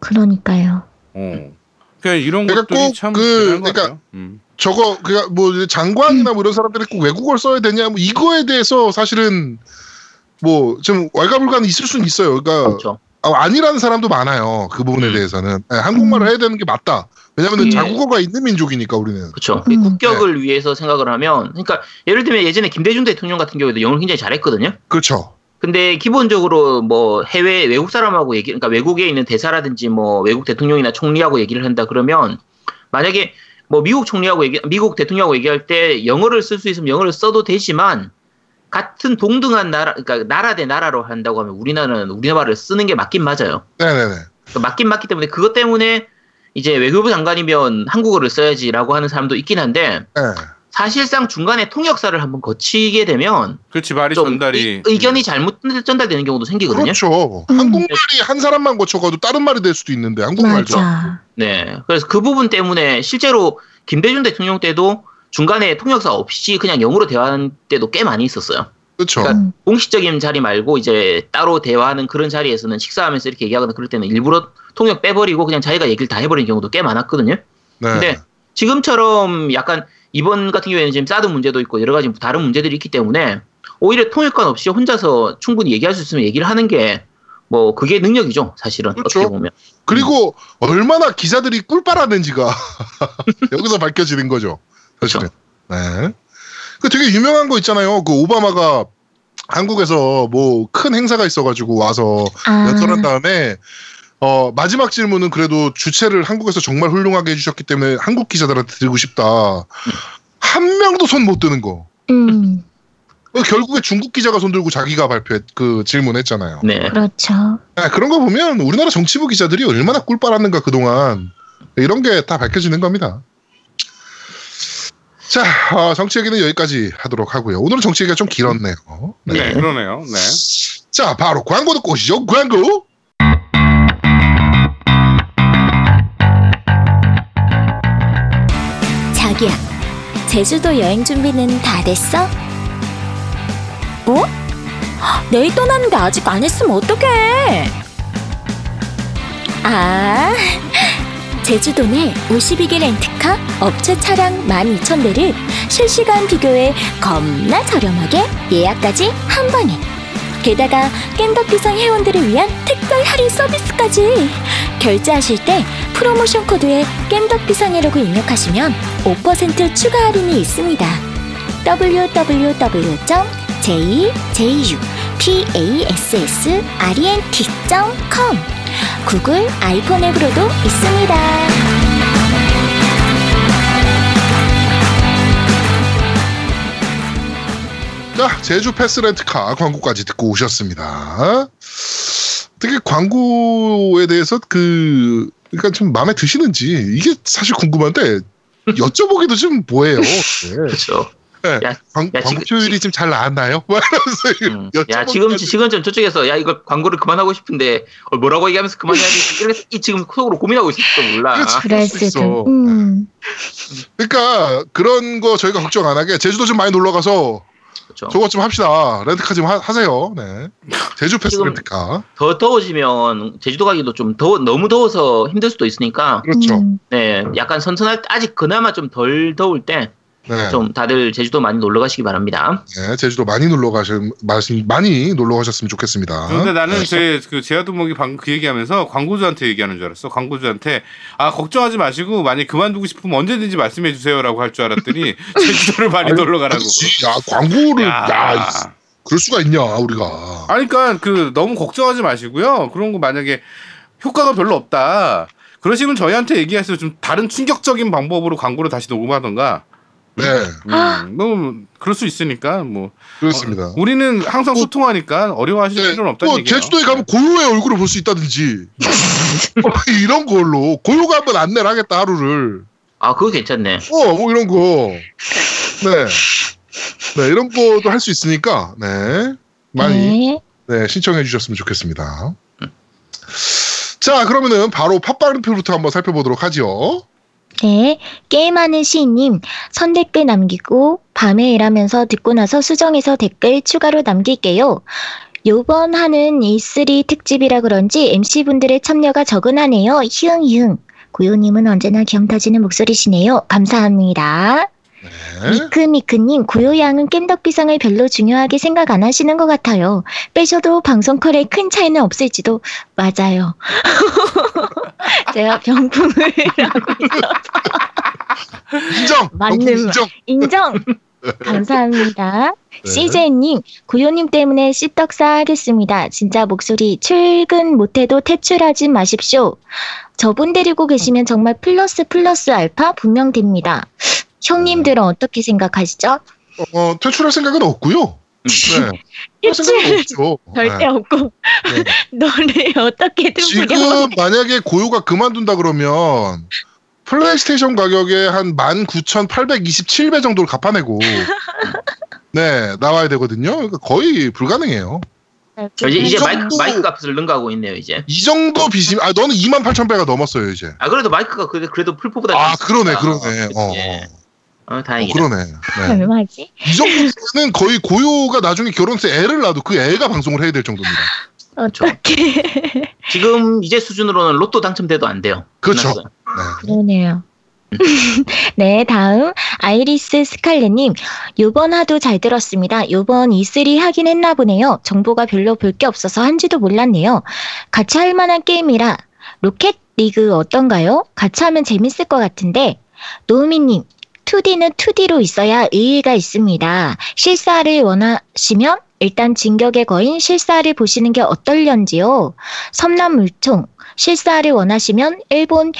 그러니까요. 어 그러니까 이런 그러니까 것들이 꼭참 그- 그러니까 음. 저거 그가 뭐 이제 장관이나 뭐 이런 사람들이 꼭 외국어를 써야 되냐 뭐 이거에 대해서 사실은 뭐 좀 왈가불가는 있을 수는 있어요. 그러니까 그렇죠. 아, 아니라는 사람도 많아요. 그 부분에 음. 대해서는 네, 한국말을 해야 되는 게 맞다. 왜냐하면 예. 자국어가 있는 민족이니까 우리는. 그렇죠. 음. 국격을 위해서 생각을 하면, 그러니까 예를 들면 예전에 김대중 대통령 같은 경우에도 영어를 굉장히 잘했거든요. 그렇죠. 근데 기본적으로 뭐 해외 외국 사람하고 얘기, 그러니까 외국에 있는 대사라든지 뭐 외국 대통령이나 총리하고 얘기를 한다 그러면 만약에 뭐 미국 총리하고 얘기, 미국 대통령하고 얘기할 때 영어를 쓸 수 있으면 영어를 써도 되지만 같은 동등한 나라, 그러니까 나라 대 나라로 한다고 하면 우리나라는 우리말을 쓰는 게 맞긴 맞아요. 네네네. 그러니까 맞긴 맞기 때문에 그것 때문에 이제 외교부 장관이면 한국어를 써야지라고 하는 사람도 있긴 한데 네. 사실상 중간에 통역사를 한번 거치게 되면 그렇지 말이 좀 전달이 의, 견이 잘못 전달되는 경우도 생기거든요. 그렇죠. 음. 한국말이 한 사람만 고쳐가도 다른 말이 될 수도 있는데 한국말도. 맞아. 네. 그래서 그 부분 때문에 실제로 김대중 대통령 때도 중간에 통역사 없이 그냥 영어로 대화하는 때도 꽤 많이 있었어요. 그렇죠. 그러니까 음. 공식적인 자리 말고 이제 따로 대화하는 그런 자리에서는 식사하면서 이렇게 얘기하거나 그럴 때는 일부러 통역 빼버리고 그냥 자기가 얘기를 다 해버리는 경우도 꽤 많았거든요. 네. 근데 지금처럼 약간 이번 같은 경우에는 지금 사드 문제도 있고 여러 가지 다른 문제들이 있기 때문에 오히려 통역관 없이 혼자서 충분히 얘기할 수 있으면 얘기를 하는 게 뭐 그게 능력이죠 사실은 그렇죠. 어떻게 보면 그리고 얼마나 기자들이 꿀 빨았는지가 여기서 밝혀지는 거죠. 사실은. 네. 그 되게 유명한 거 있잖아요. 그 오바마가 한국에서 뭐 큰 행사가 있어가지고 와서 아. 연설한 다음에 어 마지막 질문은 그래도 주체를 한국에서 정말 훌륭하게 해주셨기 때문에 한국 기자들한테 드리고 싶다. 한 명도 손 못 드는 거. 음. 어, 결국에 중국 기자가 손 들고 자기가 발표했 그 질문했잖아요. 네 그렇죠. 아, 그런 거 보면 우리나라 정치부 기자들이 얼마나 꿀 빨았는가 그 동안 이런 게 다 밝혀지는 겁니다. 자, 어, 정치 얘기는 여기까지 하도록 하고요. 오늘은 정치 얘기가 좀 길었네요. 네. 네, 그러네요 네 자, 바로 광고 듣고 오시죠. 광고. 자기야, 제주도 여행 준비는 다 됐어? 뭐? 내일 떠나는데 아직 안 했으면 어떡해? 아, 제주도 내 52개 렌트카 업체 차량 12,000대를 실시간 비교해 겁나 저렴하게 예약까지 한 번에. 게다가 깸덕비상 회원들을 위한 특별 할인 서비스까지. 결제하실 때 프로모션 코드에 깸덕비상이라고 입력하시면 5% 추가 할인이 있습니다. www.jjupassrent.com 구글 아이폰 앱으로도 있습니다. 자, 제주 패스 렌트카 광고까지 듣고 오셨습니다. 되게 광고에 대해서 그, 그러니까 좀 마음에 드시는지, 이게 사실 궁금한데, 여쭤보기도 좀 뭐해요. 네. 그렇죠. 네. 야, 광, 야, 광고 지금- 잘 나왔나요? 막 이러면서 음. 야 지금 좀- 지금 좀 저쪽에서 야 이거 광고를 그만하고 싶은데 어, 뭐라고 얘기하면서 그만해야 지 이렇게 이 지금 속으로 고민하고 있을지도 몰라. 그렇지. 그럴 수 있어. 음. 그러니까 그런 거 저희가 걱정 안 하게 제주도 좀 많이 놀러 가서 그렇죠. 저것 좀 합시다. 렌트카 좀 하, 세요 네. 제주 패스 렌트카. 더 더워지면 제주도 가기도 좀 더워 너무 더워서 힘들 수도 있으니까 그렇죠. 음. 네 약간 선선할 때 아직 그나마 좀 덜 더울 때 좀 네. 다들 제주도 많이 놀러 가시기 바랍니다. 네, 제주도 많이 놀러 가실 말씀 많이 놀러 가셨으면 좋겠습니다. 그런데 나는 네. 제그 제아두목이 방금 그 얘기하면서 광고주한테 얘기하는 줄 알았어. 광고주한테 아 걱정하지 마시고 만약 그만두고 싶으면 언제든지 말씀해 주세요라고 할 줄 알았더니 제주도를 많이 놀러 가라고. 그렇지. 야 광고를 야, 야. 이- 그럴 수가 있냐 우리가. 아니 그러니까 그 너무 걱정하지 마시고요. 그런 거 만약에 효과가 별로 없다. 그러시면 저희한테 얘기해서 좀 다른 충격적인 방법으로 광고를 다시 녹음하던가. 네 음, 너무 그럴 수 있으니까 뭐 그렇습니다. 어, 우리는 항상 뭐, 소통하니까 어려워하실 네, 필요는 없다는 뭐 얘기예요. 제주도에 가면 고요의 얼굴을 볼 수 있다든지 뭐 이런 걸로 고요가 한번 안내를 하겠다 하루를. 아 그거 괜찮네. 어, 뭐 이런 거. 네. 네, 이런 것도 할 수 있으니까, 네. 많이, 네. 네, 신청해 주셨으면 좋겠습니다. 자, 그러면은 바로 팟빵표부터 한번 살펴보도록 하죠. 네, 게임하는 시인님 선댓글 남기고 밤에 일하면서 듣고 나서 수정해서 댓글 추가로 남길게요. 요번 하는 E3 특집이라 그런지 MC분들의 참여가 적은 하네요. 희응희응. 고요님은 언제나 기염 터지는 목소리시네요. 감사합니다. 네. 미크미크님, 고요양은 깸덕비상을 별로 중요하게 생각 안 하시는 것 같아요. 빼셔도 방송컬에 큰 차이는 없을지도. 맞아요. 제가 병풍을 하고 있어. 인정! 맞는 인정! 인정! 감사합니다. 네. CJ님, 구요님 때문에 씹덕사 하겠습니다. 진짜 목소리 출근 못해도 퇴출하지 마십시오. 저분 데리고 계시면 정말 플러스 플러스 알파 분명 됩니다. 형님들은 어떻게 생각하시죠? 어, 퇴출할 생각은 없고요. 네. 할 생각은 퇴출. 절대 네. 없고 네. 너를 어떻게든 부려. 지금 만약에 고요가 그만둔다 그러면 플레이스테이션 가격에 한 19,827배 정도를 갚아내고 네 나와야 되거든요. 그러니까 거의 불가능해요. 이제 이제 이 마이크 정도- 마이크 값을 능가하고 있네요 이제. 이 정도 빚이 아 너는 28,000배가 넘었어요 이제. 아 그래도 마이크가 그래도, 그래도 풀포보다 아좀 그러네. 그러네. 어, 예. 어. 어, 어, 다행이다. 그러네. 네. 얼마지? 이 정도는 거의 고요가 나중에 결혼해서 애를 낳아도 그 애가 방송을 해야 될 정도입니다. 어떻게? 지금 이제 수준으로는 로또 당첨돼도 안 돼요. 그렇죠. 네. 그러네요. 네, 다음 아이리스 스칼렛님 요번 화도 잘 들었습니다. 요번 E3 하긴 했나 보네요. 정보가 별로 볼 게 없어서 한지도 몰랐네요. 같이 할 만한 게임이라 로켓 리그 어떤가요? 같이 하면 재밌을 것 같은데 노우미님 2D는 2D로 있어야 의의가 있습니다. 실사를 원하시면 일단 진격의 거인 실사를 보시는 게 어떨련지요. 섬남물총 실사를 원하시면 일본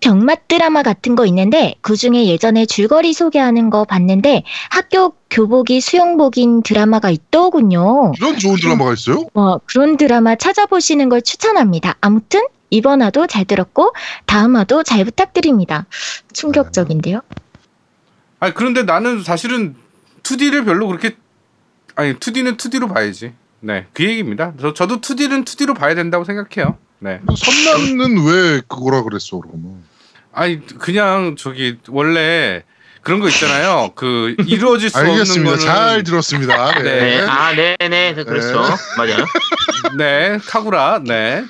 병맛 드라마 같은 거 있는데 그 중에 예전에 줄거리 소개하는 거 봤는데 학교 교복이 수영복인 드라마가 있더군요. 이런 좋은 드라마가 있어요? 뭐 그런 드라마 찾아보시는 걸 추천합니다. 아무튼 이번 화도 잘 들었고 다음 화도 잘 부탁드립니다. 충격적인데요. 아니 그런데 나는 사실은 2D를 별로 그렇게 아니 2D는 2D로 봐야지. 네, 그 얘기입니다. 저, 저도 2D는 2D로 봐야 된다고 생각해요. 네. 선남은 왜 그거라 그랬어 그러면? 아니 그냥 저기 원래 그런 거 있잖아요. 그 이루어질 수 없는 알겠습니다. 거는 잘 들었습니다. 네. 네. 아, 네 네. 그렇죠. 맞아요. 네, 카구라. 네.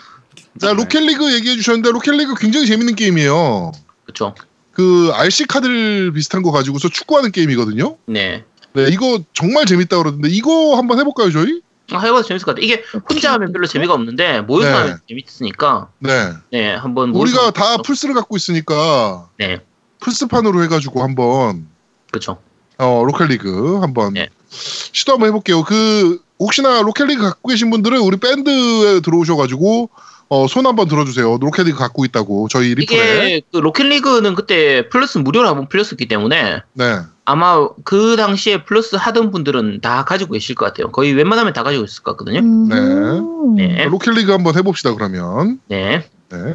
자 로켓리그 얘기해 주셨는데 로켓리그 굉장히 재밌는 게임이에요. 그렇죠. 그 RC 카드를 비슷한 거 가지고서 축구하는 게임이거든요. 네. 네, 이거 정말 재밌다 그러던데 이거 한번 해볼까요, 저희? 아, 해봐도 재밌을 것 같아요. 이게 혼자 하면 별로 재미가 없는데 모여서 네. 하면 재밌으니까 네. 네 한번 우리가 다 하면 플스를 갖고 있으니까 네 플스판으로 해가지고 한번 그렇죠. 어 로켓리그 한번 네. 시도 한번 해볼게요. 그 혹시나 로켓리그 갖고 계신 분들은 우리 밴드에 들어오셔가지고 어, 손 한번 들어주세요. 로켓리그 갖고 있다고 저희 리플에. 이게 그 로켓리그는 그때 플러스 무료로 한번 풀렸었기 때문에 네. 아마 그 당시에 플러스 하던 분들은 다 가지고 계실 것 같아요. 거의 웬만하면 다 가지고 있을 것 같거든요. 음. 네. 로켓리그 한번 해봅시다 그러면. 네. 네.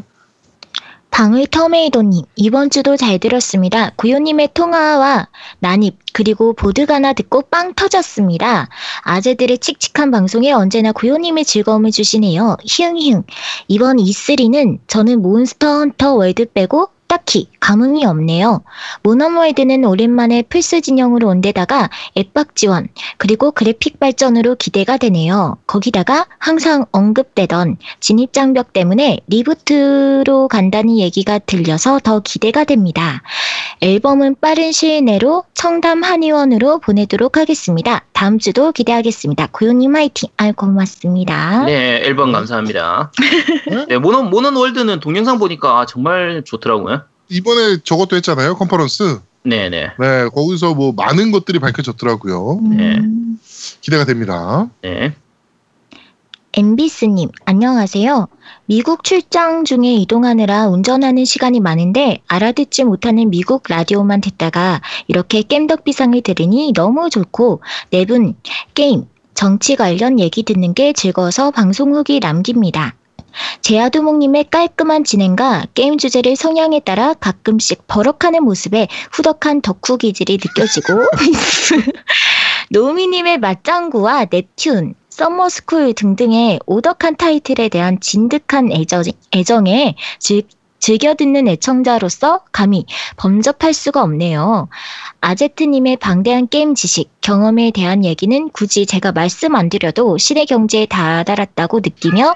방울 터메이도님, 이번 주도 잘 들었습니다. 구요님의 통화와 난입, 그리고 보드가나 듣고 빵 터졌습니다. 아재들의 칙칙한 방송에 언제나 구요님의 즐거움을 주시네요. 히응히응. 이번 E3는 저는 몬스터 헌터 월드 빼고 딱히 감흥이 없네요. 몬헌월드는 오랜만에 플스 진영으로 온 데다가 엑박 지원, 그리고 그래픽 발전으로 기대가 되네요. 거기다가 항상 언급되던 진입장벽 때문에 리부트로 간다는 얘기가 들려서 더 기대가 됩니다. 앨범은 빠른 시일 내로 청담 한의원으로 보내도록 하겠습니다. 다음 주도 기대하겠습니다. 구요님 화이팅! 아 고맙습니다. 네, 앨범 감사합니다. 네, 몬헌, 몬헌 월드는 동영상 보니까 정말 좋더라고요. 이번에 저것도 했잖아요. 컨퍼런스. 네네. 네. 거기서 뭐 많은 것들이 밝혀졌더라고요. 네. 음. 기대가 됩니다. 네. 엠비스님, 안녕하세요. 미국 출장 중에 이동하느라 운전하는 시간이 많은데 알아듣지 못하는 미국 라디오만 듣다가 이렇게 겜덕비상을 들으니 너무 좋고 네 분 게임, 정치 관련 얘기 듣는 게 즐거워서 방송 후기 남깁니다. 제아두목님의 깔끔한 진행과 게임 주제를 성향에 따라 가끔씩 버럭하는 모습에 후덕한 덕후 기질이 느껴지고 노미님의 맞장구와 넵튠, 썸머스쿨 등등의 오덕한 타이틀에 대한 진득한 애정, 애정에 즐, 즐겨 듣는 애청자로서 감히 범접할 수가 없네요. 아제트님의 방대한 게임 지식, 경험에 대한 얘기는 굳이 제가 말씀 안 드려도 신의 경지에 다다랐다고 느끼며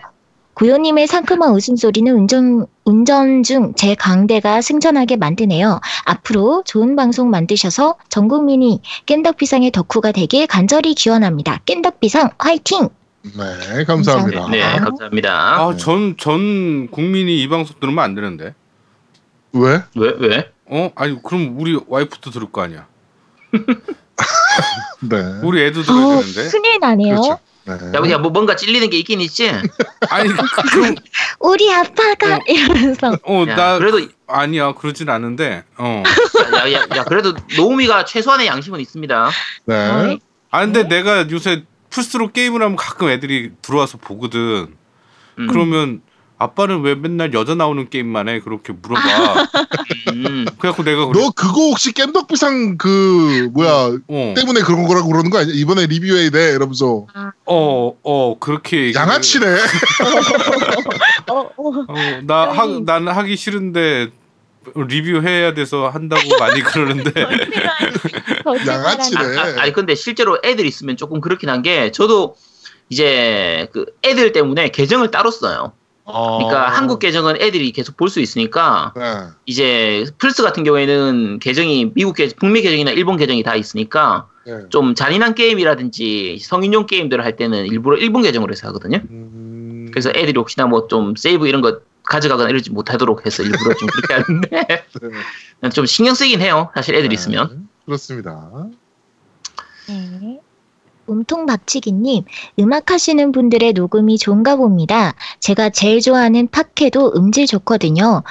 구요님의 상큼한 웃음소리는 운전, 운전 중 제 강대가 승천하게 만드네요. 앞으로 좋은 방송 만드셔서 전 국민이 깬덕비상의 덕후가 되길 간절히 기원합니다. 깬덕비상 화이팅! 네. 감사합니다. 네, 아. 감사합니다. 아, 전, 전 국민이 이 방송 들으면 안 되는데. 왜? 왜, 왜? 어? 아니, 그럼 우리 와이프도 들을 거 아니야. 네. 우리 애도 들어야 어, 되는데. 큰일 나네요. 그렇죠. 네. 야, 야, 뭐 뭔가 찔리는 게 있긴 있지? 아니, 그럼, 우리 아빠가 어. 이러면서 어, 야, 나, 그래도, 아니야, 그러진 않은데, 어. 야, 야, 야, 그래도 노우미가 최소한의 양심은 있습니다. 네. 아, 근데 내가 요새 플스로 게임을 하면 가끔 애들이 들어와서 보거든. 음. 그러면 아빠는 왜 맨날 여자 나오는 게임만 해? 그렇게 물어봐. 음. 그래갖고 내가 그래. 너 그거 혹시 겜덕비상 그 뭐야 어, 때문에 그런 거라고 그러는 거 아니야? 이번에 리뷰해야 돼 이러면서 어, 어, 그렇게. 양아치네. 어, 어. 어, 나, 하, 난 하기 싫은데 리뷰해야 돼서 한다고 많이 그러는데. 양아치네. 아, 아, 아니 근데 실제로 애들 있으면 조금 그렇긴 한 게 저도 이제 그 애들 때문에 계정을 따로 써요. 그러니까 어. 한국 계정은 애들이 계속 볼 수 있으니까 네. 이제 플스 같은 경우에는 계정이 미국 계정, 북미 계정이나 일본 계정이 다 있으니까 네. 좀 잔인한 게임이라든지 성인용 게임들을 할 때는 일부러 일본 계정으로 해서 하거든요. 음... 그래서 애들이 혹시나 뭐 좀 세이브 이런 거 가져가거나 이러지 못하도록 해서 일부러 좀 그렇게 하는데 네. 좀 신경 쓰긴 해요. 사실 애들이 네. 있으면. 그렇습니다. 네. 몸통 박치기님, 음악 하시는 분들의 녹음이 좋은가 봅니다. 제가 제일 좋아하는 팟캐도 음질 좋거든요.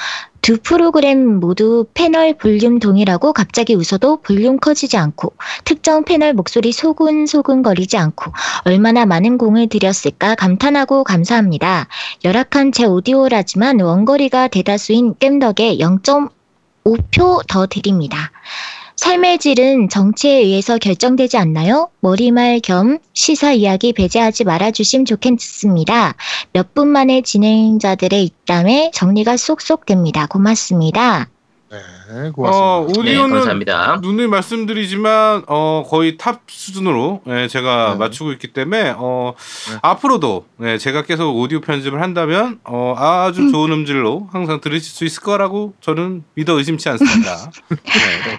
두 프로그램 모두 패널 볼륨 동일하고 갑자기 웃어도 볼륨 커지지 않고 특정 패널 목소리 소근소근 거리지 않고 얼마나 많은 공을 들였을까 감탄하고 감사합니다. 열악한 제 오디오라지만 원거리가 대다수인 겜덕에 0.5표 더 드립니다. 삶의 질은 정치에 의해서 결정되지 않나요? 머리말 겸 시사 이야기 배제하지 말아주심 좋겠습니다. 몇 분 만에 진행자들의 입담에 정리가 쏙쏙 됩니다. 고맙습니다. 네. 네, 어, 고맙습니다. 네, 오디오는 감사합니다. 늘 말씀드리지만 어 거의 탑 수준으로 예, 제가 네. 맞추고 있기 때문에 어 네. 앞으로도 예, 제가 계속 오디오 편집을 한다면 어 아주 좋은 음질로 항상 들으실 수 있을 거라고 저는 믿어 의심치 않습니다. 네.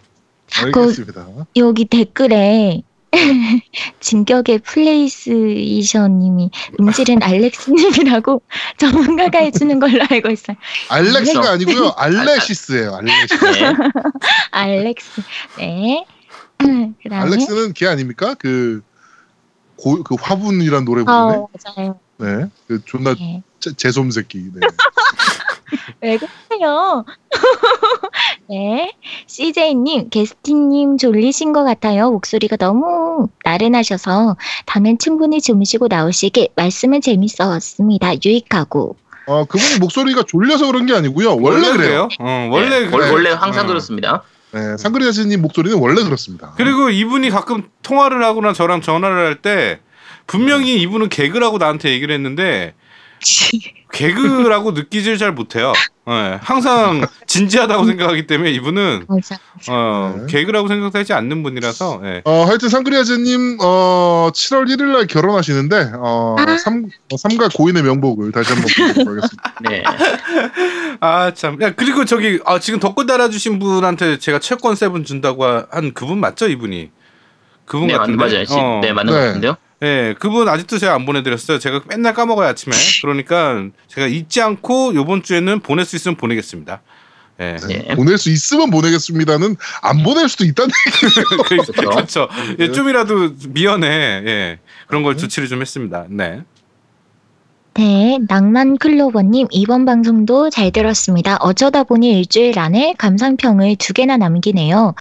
알겠습니다. 여기 댓글에 진격의 플레이스이셔님이 음질은 알렉스님이라고 전문가가 해주는 걸로 알고 있어요. 알렉스가 아니고요. 알레시스예요. 알레시스. 네. 알렉스. 네. 그다음에 알렉스는 걔 아닙니까? 그, 고, 그 화분이란 노래 부르네. 어, 맞아요. 네. 그 존나 네. 재- 재솜 새끼. 네. 왜 그러세요? 네. CJ님, 게스티님 졸리신 것 같아요. 목소리가 너무 나른하셔서 다음엔 충분히 주무시고 나오시길 말씀은 재밌었습니다. 유익하고. 어, 그분이 목소리가 졸려서 그런 게 아니고요. 원래 그래요. 어, 원래 네, 그래. 원래 항상 어. 그렇습니다. 네. 상그리아스님 목소리는 원래 그렇습니다. 그리고 이분이 가끔 통화를 하거나 저랑 전화를 할 때 분명히 이분은 개그라고 나한테 얘기를 했는데 개그라고 느끼질 잘 못해요. 예, 항상 진지하다고 생각하기 때문에 이분은. 어, 네. 개그라고 생각하지 않는 분이라서 예. 어, 하여튼 상그리아즈님, 어, 7월 1일 날 결혼하시는데, 어, 아. 삼, 어, 삼가 고인의 명복을 다시 한번 빌도록 하겠습니다. 네. 아 참. 야 그리고 저기 아, 지금 덧글 달아주신 분한테 제가 채권 세븐 준다고 한 그분 맞죠 이분이? 그분 네, 맞, 같은데. 맞아요. 지- 어. 네, 맞는 네. 것 같은데요. 예, 그분 아직도 제가 안 보내드렸어요. 제가 맨날 까먹어요 아침에. 그러니까 제가 잊지 않고 요번 주에는 보낼 수 있으면 보내겠습니다. 예. 네. 네. 보낼 수 있으면 보내겠습니다는 안 보낼 수도 있다는 그- 그렇죠. 그렇죠. 예, 좀이라도 미연에 예, 그런 걸 조치를 좀 했습니다. 네. 네, 낭만 클로버님 이번 방송도 잘 들었습니다. 어쩌다 보니 일주일 안에 감상평을 두 개나 남기네요.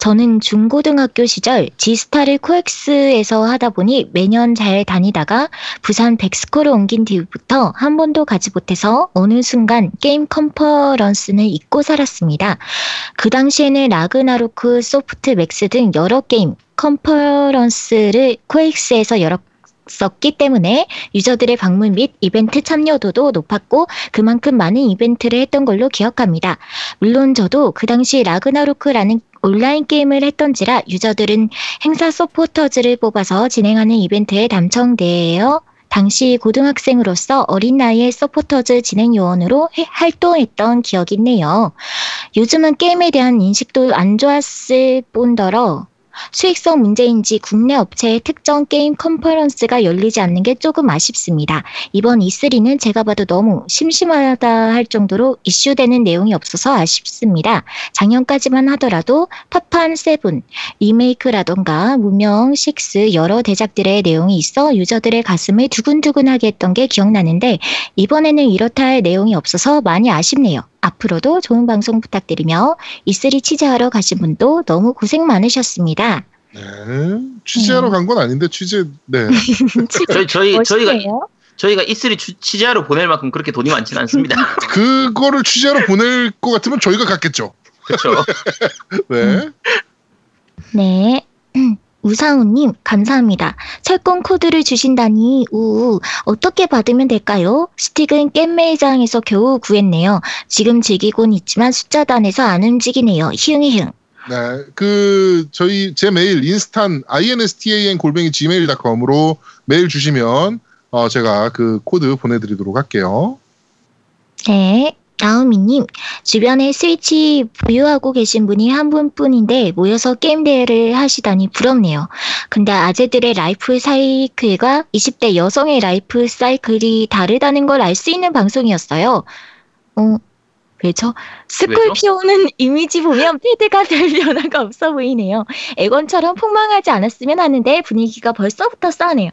저는 중고등학교 시절 지스타를 코엑스에서 하다 보니 매년 잘 다니다가 부산 벡스코로 옮긴 뒤부터 한 번도 가지 못해서 어느 순간 게임 컨퍼런스는 잊고 살았습니다. 그 당시에는 라그나로크, 소프트 맥스 등 여러 게임 컨퍼런스를 코엑스에서 열었었기 때문에 유저들의 방문 및 이벤트 참여도도 높았고 그만큼 많은 이벤트를 했던 걸로 기억합니다. 물론 저도 그 당시 라그나로크라는 온라인 게임을 했던지라 유저들은 행사 서포터즈를 뽑아서 진행하는 이벤트에 당첨되어 당시 고등학생으로서 어린 나이에 서포터즈 진행 요원으로 해- 활동했던 기억이 있네요. 요즘은 게임에 대한 인식도 안 좋았을 뿐더러 수익성 문제인지 국내 업체의 특정 게임 컨퍼런스가 열리지 않는 게 조금 아쉽습니다. 이번 E3는 제가 봐도 너무 심심하다 할 정도로 이슈되는 내용이 없어서 아쉽습니다. 작년까지만 하더라도 파판 7, 리메이크라던가 무명 6 여러 대작들의 내용이 있어 유저들의 가슴을 두근두근하게 했던 게 기억나는데 이번에는 이렇다 할 내용이 없어서 많이 아쉽네요. 앞으로도 좋은 방송 부탁드리며 E3 취재하러 가신 분도 너무 고생 많으셨습니다. 네. 취재하러 네. 간건 아닌데, 취재, 네. 저희 저희 저희가 멋있네요. 저희가 E3 취- 취재하러 보낼 만큼 그렇게 돈이 많지는 않습니다. 그거를 취재하러 보낼 것 같으면 저희가 갔겠죠. 그렇죠. 네. 네. 우상우님, 감사합니다. 철권 코드를 주신다니, 우, 어떻게 받으면 될까요? 스틱은 겜 매장에서 겨우 구했네요. 지금 즐기곤 있지만 숫자단에서 안 움직이네요. 히응히응. 네. 그, 저희, 제 메일, 인스탄, instan 골뱅이 gmail.com으로 메일 주시면, 어, 제가 그 코드 보내드리도록 할게요. 네. 나우미님, 주변에 스위치 보유하고 계신 분이 한 분뿐인데 모여서 게임 대회를 하시다니 부럽네요. 근데 아재들의 라이프 사이클과 20대 여성의 라이프 사이클이 다르다는 걸 알 수 있는 방송이었어요. 어, 왜죠? 스콜피오는 이미지 보면 패드가 별 변화가 없어 보이네요. 엑원처럼 폭망하지 않았으면 하는데 분위기가 벌써부터 싸네요.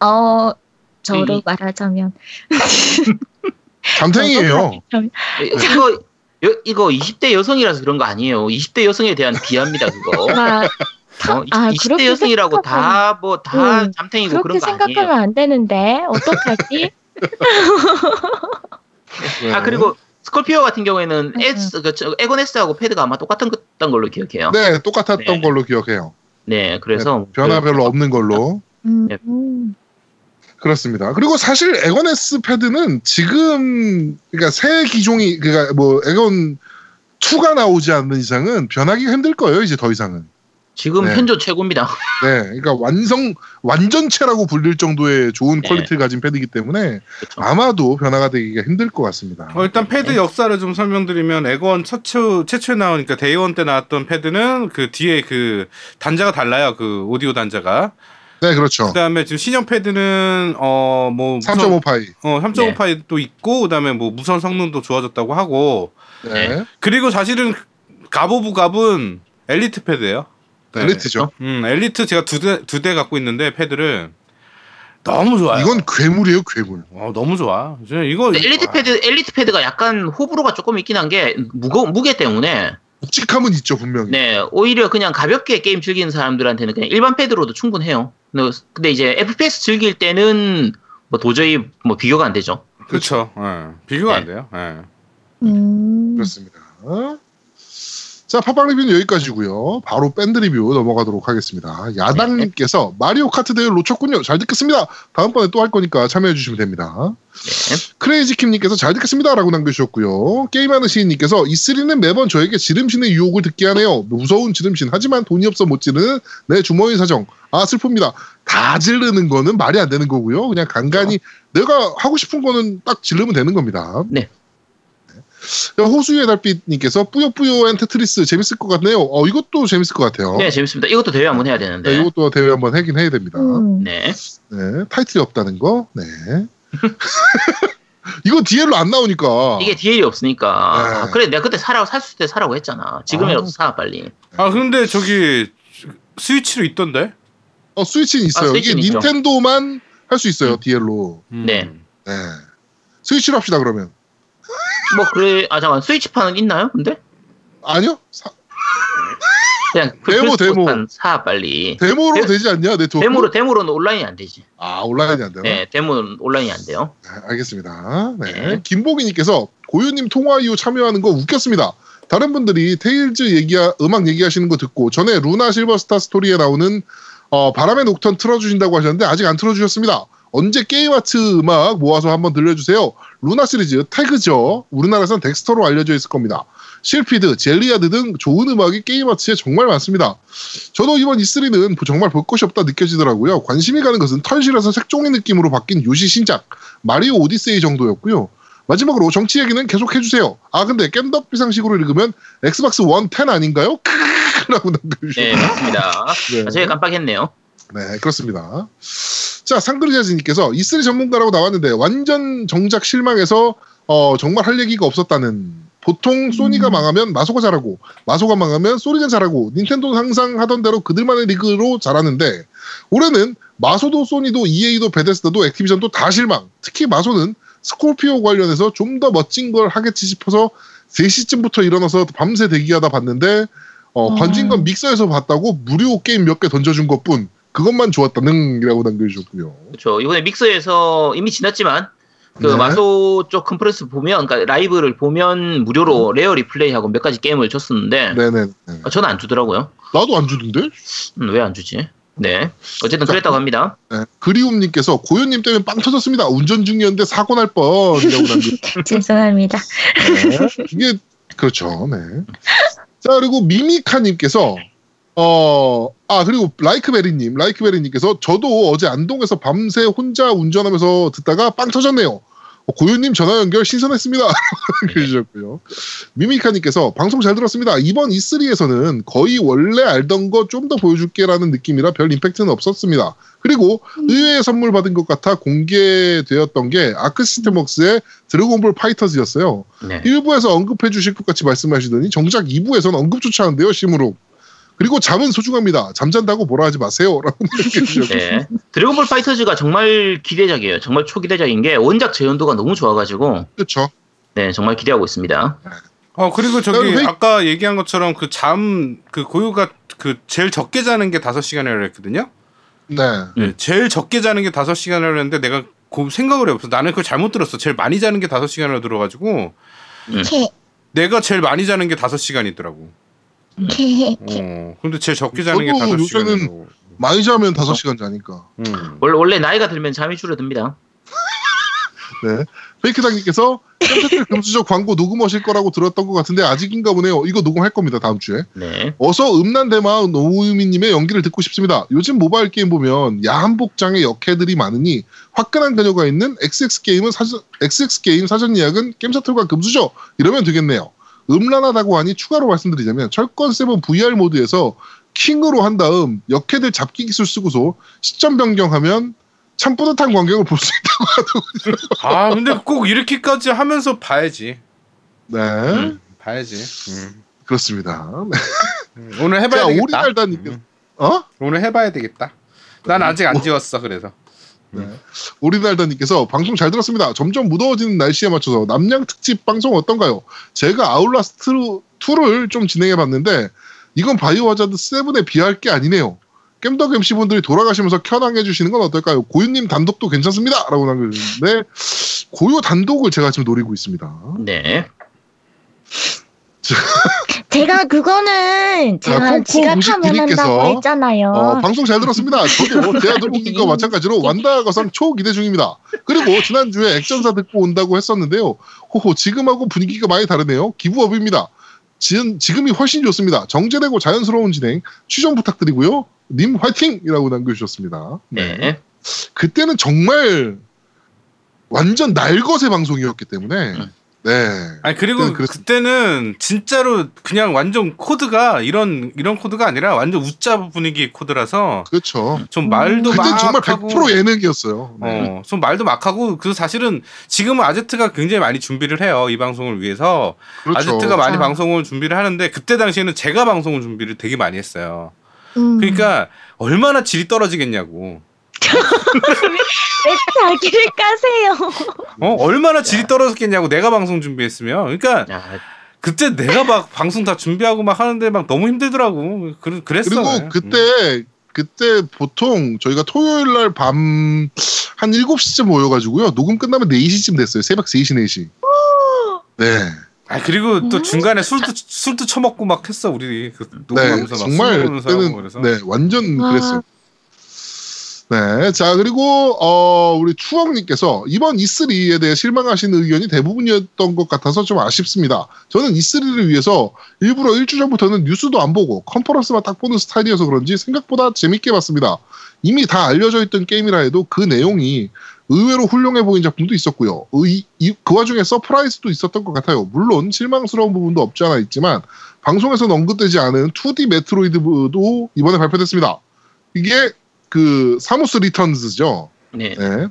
어, 저로 음. 말하자면. 잠탱이에요. 이거 여- 이거 20대 여성이라서 그런 거 아니에요. 20대 여성에 대한 비하입니다 그거. 아, 어, 아, 20대 그렇게 여성이라고 다뭐 다 음, 잠탱이고 그렇게 그런 거 생각하면 아니에요. 안 되는데 어떡하지? 네. 아 그리고 스콜피오 같은 경우에는 음, S 그 S하고 패드가 아마 똑같은 것 걸로 기억해요. 네, 똑같았던 네. 걸로 기억해요. 네, 그래서 변화 그- 별로 없는 걸로. 음, 네. 음. 그렇습니다. 그리고 사실 엑원 S 패드는 지금 그러니까 새 기종이 그러니까 뭐 엑원 2가 나오지 않는 이상은 변하기가 힘들 거예요, 이제 더 이상은. 지금 네. 현존 최고입니다. 네, 그러니까 완성 완전체라고 불릴 정도의 좋은 네. 퀄리티를 가진 패드이기 때문에 그렇죠. 아마도 변화가 되기가 힘들 것 같습니다. 어, 일단 패드 역사를 좀 설명드리면 엑원 최초 최초에 나오니까 day one 때 나왔던 패드는 그 뒤에 그 단자가 달라요. 그 오디오 단자가. 네, 그렇죠. 그다음에 지금 신형 패드는 어뭐 3.5 파이. 어 3.5 네. 파이도 있고 그다음에 뭐 무선 성능도 좋아졌다고 하고 네, 그리고 사실은 갑 of 갑은 엘리트 패드예요. 네. 엘리트죠. 음 엘리트 제가 두대 두 대 갖고 있는데 패드를 너무 좋아요. 이건 괴물이에요, 괴물. 어 너무 좋아. 이거 엘리트 패드 엘리트 패드가 약간 호불호가 조금 있긴 한 게 무거 무게 때문에 묵직함은 있죠, 분명히. 네 오히려 그냥 가볍게 게임 즐기는 사람들한테는 그냥 일반 패드로도 충분해요. 근데- 이제 FPS 즐길 때는 뭐 도저히 뭐 비교가 안 되죠. 그렇죠. 예. 비교가 안 네. 돼요. 예. 음. 그렇습니다. 자, 팟빵 리뷰는 여기까지고요. 바로 밴드 리뷰 넘어가도록 하겠습니다. 야당님께서 마리오 카트 대회 놓쳤군요. 잘 듣겠습니다. 다음번에 또 할 거니까 참여해 주시면 됩니다. 네. 크레이지킴님께서 잘 듣겠습니다라고 남겨주셨고요. 게임하는 시인님께서 E3는 매번 저에게 지름신의 유혹을 듣게 하네요. 무서운 지름신. 하지만 돈이 없어 못 지르는 내 주머니 사정. 아 슬픕니다. 다 지르는 거는 말이 안 되는 거고요. 그냥 간간히 내가 하고 싶은 거는 딱 지르면 되는 겁니다. 네. 네. 호수의 달빛님께서 뿌요뿌요한 테트리스 재밌을 것 같네요. 어 이것도 재밌을 것 같아요. 네 재밌습니다. 이것도 대회 한번 해야 되는데. 네, 이것도 대회 한번 하긴 해야 됩니다. 음. 네. 네, 타이틀이 없다는 거. 네. 이거 DL로 안 나오니까. 이게 DL이 없으니까. 네. 아, 그래 내가 그때 사라고 샀을 때 사라고 했잖아. 지금이라도 아. 사 빨리. 아 근데 저기 스위치로 있던데. 어, 스위치는 있어요. 아, 이게 스위치는 있죠. 닌텐도만 할 수 있어요, 음. DL로. 음. 네. 네. 스위치로 합시다, 그러면. 뭐 그래 아 잠깐 스위치판은 있나요? 근데 아니요? 사- 그냥 데모, 데모. 판사 빨리. 데모로 데- 되지 않냐, 네트워크? 데모로 데모로는 온라인이 안 되지. 아, 온라인이 안 되나? 네, 데모는 온라인이 안 돼요. 네, 알겠습니다. 네. 네. 김보기님께서 고유님 통화 이후 참여하는 거 웃겼습니다. 다른 분들이 테일즈 얘기 음악 얘기하시는 거 듣고 전에 루나 실버스타 스토리에 나오는 어, 바람의 녹턴 틀어주신다고 하셨는데 아직 안 틀어주셨습니다. 언제 게임 아트 음악 모아서 한번 들려주세요. 루나 시리즈 태그죠. 우리나라에선 덱스터로 알려져 있을 겁니다. 실피드, 젤리아드 등 좋은 음악이 게임 아트에 정말 많습니다. 저도 이번 E3는 정말 볼 것이 없다 느껴지더라고요. 관심이 가는 것은 털실에서 색종이 느낌으로 바뀐 요시 신작 마리오 오디세이 정도였고요. 마지막으로 정치 얘기는 계속 해주세요. 아 근데 겜덕비상식으로 읽으면 엑스박스 원 10 아닌가요? 라고 남겨주셨어요. 네, 맞습니다. 네. 아, 제가 깜빡했네요. 네, 그렇습니다. 자, 상그리자즈님께서 E3 전문가라고 나왔는데 완전 정작 실망해서 어, 정말 할 얘기가 없었다는. 보통 소니가 망하면 마소가 잘하고 마소가 망하면 소니가 잘하고 닌텐도는 항상 하던 대로 그들만의 리그로 잘하는데 올해는 마소도 소니도 EA도 베데스다도 액티비전도 다 실망. 특히 마소는 스콜피오 관련해서 좀 더 멋진 걸 하겠지 싶어서 3시쯤부터 일어나서 밤새 대기하다 봤는데 어, 음. 건진 건 믹서에서 봤다고 무료 게임 몇 개 던져준 것뿐 그것만 좋았다능이라고 남겨주셨고요. 그렇죠. 이번에 믹서에서 이미 지났지만 그 네. 마소 쪽 컨퍼런스 보면 그러니까 라이브를 보면 무료로 레어 리플레이하고 몇 가지 게임을 줬었는데 네네. 네. 아, 저는 안 주더라고요. 나도 안 주던데? 음, 왜 안 주지? 네. 어쨌든 자, 그랬다고 합니다. 네. 그리움님께서 고현님 때문에 빵 터졌습니다. 운전 중이었는데 사고 날 뻔이라고 남겨. 죄송합니다. 네. 이게 그렇죠. 네. 자 그리고 미미카님께서 어, 아, 그리고 라이크베리님, 라이크베리님께서 저도 어제 안동에서 밤새 혼자 운전하면서 듣다가 빵 터졌네요. 어, 고유님 전화 연결 신선했습니다. 그러셨고요. 미미카님께서 방송 잘 들었습니다. 이번 E3에서는 거의 원래 알던 거 좀 더 보여줄게라는 느낌이라 별 임팩트는 없었습니다. 그리고 의외의 선물 받은 것 같아 공개되었던 게 아크 시스템웍스의 드래곤볼 파이터즈였어요. 네. 1부에서 언급해 주실 것 같이 말씀하시더니 정작 2부에서는 언급조차 하는데요, 심으로. 그리고 잠은 소중합니다. 잠잔다고 뭐라 하지 마세요. 라고 남겨주셨고. 네. 드래곤볼 파이터즈가 정말 기대작이에요. 정말 초기대작인 게 원작 재현도가 너무 좋아가지고 그렇죠. 네 정말 기대하고 있습니다. 어 그리고 저기 그럼 회- 아까 얘기한 것처럼 그 잠 그 고요가 그 제일 적게 자는 게 다섯 시간이라고 했거든요. 네. 네, 제일 적게 자는 게 다섯 시간이라고 했는데 내가 그 생각을 해봤어. 나는 그걸 잘못 들었어. 제일 많이 자는 게 다섯 시간이라고 들어가지고 캐, 내가 제일 많이 자는 게 다섯 시간이더라고. 캐, 어. 근데 제일 적게 자는 게 저도 다섯 요새는 시간이라고. 많이 자면 5시간 자니까. 음. 원래 원래 나이가 들면 잠이 줄어듭니다. 네. 페이크당님께서 깜짝들 금수저 광고 녹음하실 거라고 들었던 것 같은데 아직인가 보네요. 이거 녹음할 겁니다 다음 주에. 네. 어서 음란대마 노우미님의 연기를 듣고 싶습니다. 요즘 모바일 게임 보면 야한 복장의 역해들이 많으니 화끈한 그녀가 있는 XX 게임은 사전 XX 게임 사전 예약은 게임 셔틀과 금수저 이러면 되겠네요. 음란하다고 하니 추가로 말씀드리자면 철권 세븐 VR 모드에서 킹으로 한 다음 여캐들 잡기 기술 쓰고서 시점 변경하면 참 뿌듯한 광경을 볼 수 있다고 하더군요. 아 근데 꼭 이렇게까지 하면서 봐야지. 네, 음. 봐야지. 음. 그렇습니다. 음, 오늘 해봐야 자, 되겠다. 오리날다님께서 음. 어? 오늘 해봐야 되겠다. 난 아직 안 지웠어 그래서. 오리날다님께서 방송 잘 들었습니다. 점점 무더워지는 날씨에 맞춰서 남양 특집 방송 어떤가요? 제가 아울라스트 2를 좀 진행해 봤는데 이건 바이오하자드 7에 비할 게 아니네요. 겜덕 MC분들이 돌아가시면서 켜낭해 주시는 건 어떨까요? 고유님 단독도 괜찮습니다. 라고 남겨주셨는데 고유 단독을 제가 지금 노리고 있습니다. 네. 제가 그거는 자, 제가 콩콩 지각하면 한다고 했잖아요. 어, 방송 잘 들었습니다. 저도 대화도둑님과 마찬가지로 완다 거상 초기대 중입니다. 그리고 지난주에 액션사 듣고 온다고 했었는데요. 호호 지금하고 분위기가 많이 다르네요. 기부업입니다. 지금, 지금이 훨씬 좋습니다. 정제되고 자연스러운 진행 추천 부탁드리고요. 님 화이팅이라고 남겨주셨습니다. 네. 그때는 정말 완전 날것의 방송이었기 때문에 음. 네. 아니 그리고 그때는 그랬- 그때는 진짜로 그냥 완전 코드가 이런 이런 코드가 아니라 완전 웃자 분위기 코드라서 그렇죠. 좀 말도 그때 막 정말 하고 100% 예능이었어요. 네. 어, 좀 말도 막 하고 그 사실은 지금은 아제트가 굉장히 많이 준비를 해요 이 방송을 위해서 그렇죠. 아제트가 많이 아. 방송을 준비를 하는데 그때 당시에는 제가 방송을 준비를 되게 많이 했어요. 음. 그러니까 얼마나 질이 떨어지겠냐고. 왜 자기를 까세요? 어 얼마나 질이 떨어졌겠냐고 내가 방송 준비했으면. 그러니까 야, 그때 내가 막 방송 다 준비하고 막 하는데 막 너무 힘들더라고. 그, 그랬어. 그리고 음. 그때 그때 보통 저희가 토요일 날 밤 한 7시쯤 모여가지고요. 녹음 끝나면 4시쯤 됐어요. 새벽 3시, 4시. 네. 아 그리고 또 음. 중간에 술도 술도 처먹고 막 했어 우리 그 네. 녹음하면서 막 정말 그때는 그래서. 네, 완전 와. 그랬어요. 네. 자, 그리고 어 우리 추억님께서 이번 E3에 대해 실망하신 의견이 대부분이었던 것 같아서 좀 아쉽습니다. 저는 E3를 위해서 일부러 일주 전부터는 뉴스도 안 보고 컨퍼런스만 딱 보는 스타일이어서 그런지 생각보다 재밌게 봤습니다. 이미 다 알려져 있던 게임이라 해도 그 내용이 의외로 훌륭해 보인 작품도 있었고요. 의- 이- 그 와중에 surprise도 있었던 것 같아요. 물론 실망스러운 부분도 없지 않아 있지만 방송에서는 언급되지 않은 2D 메트로이드도 이번에 발표됐습니다. 이게 그 사무스 리턴즈죠. 네. 네.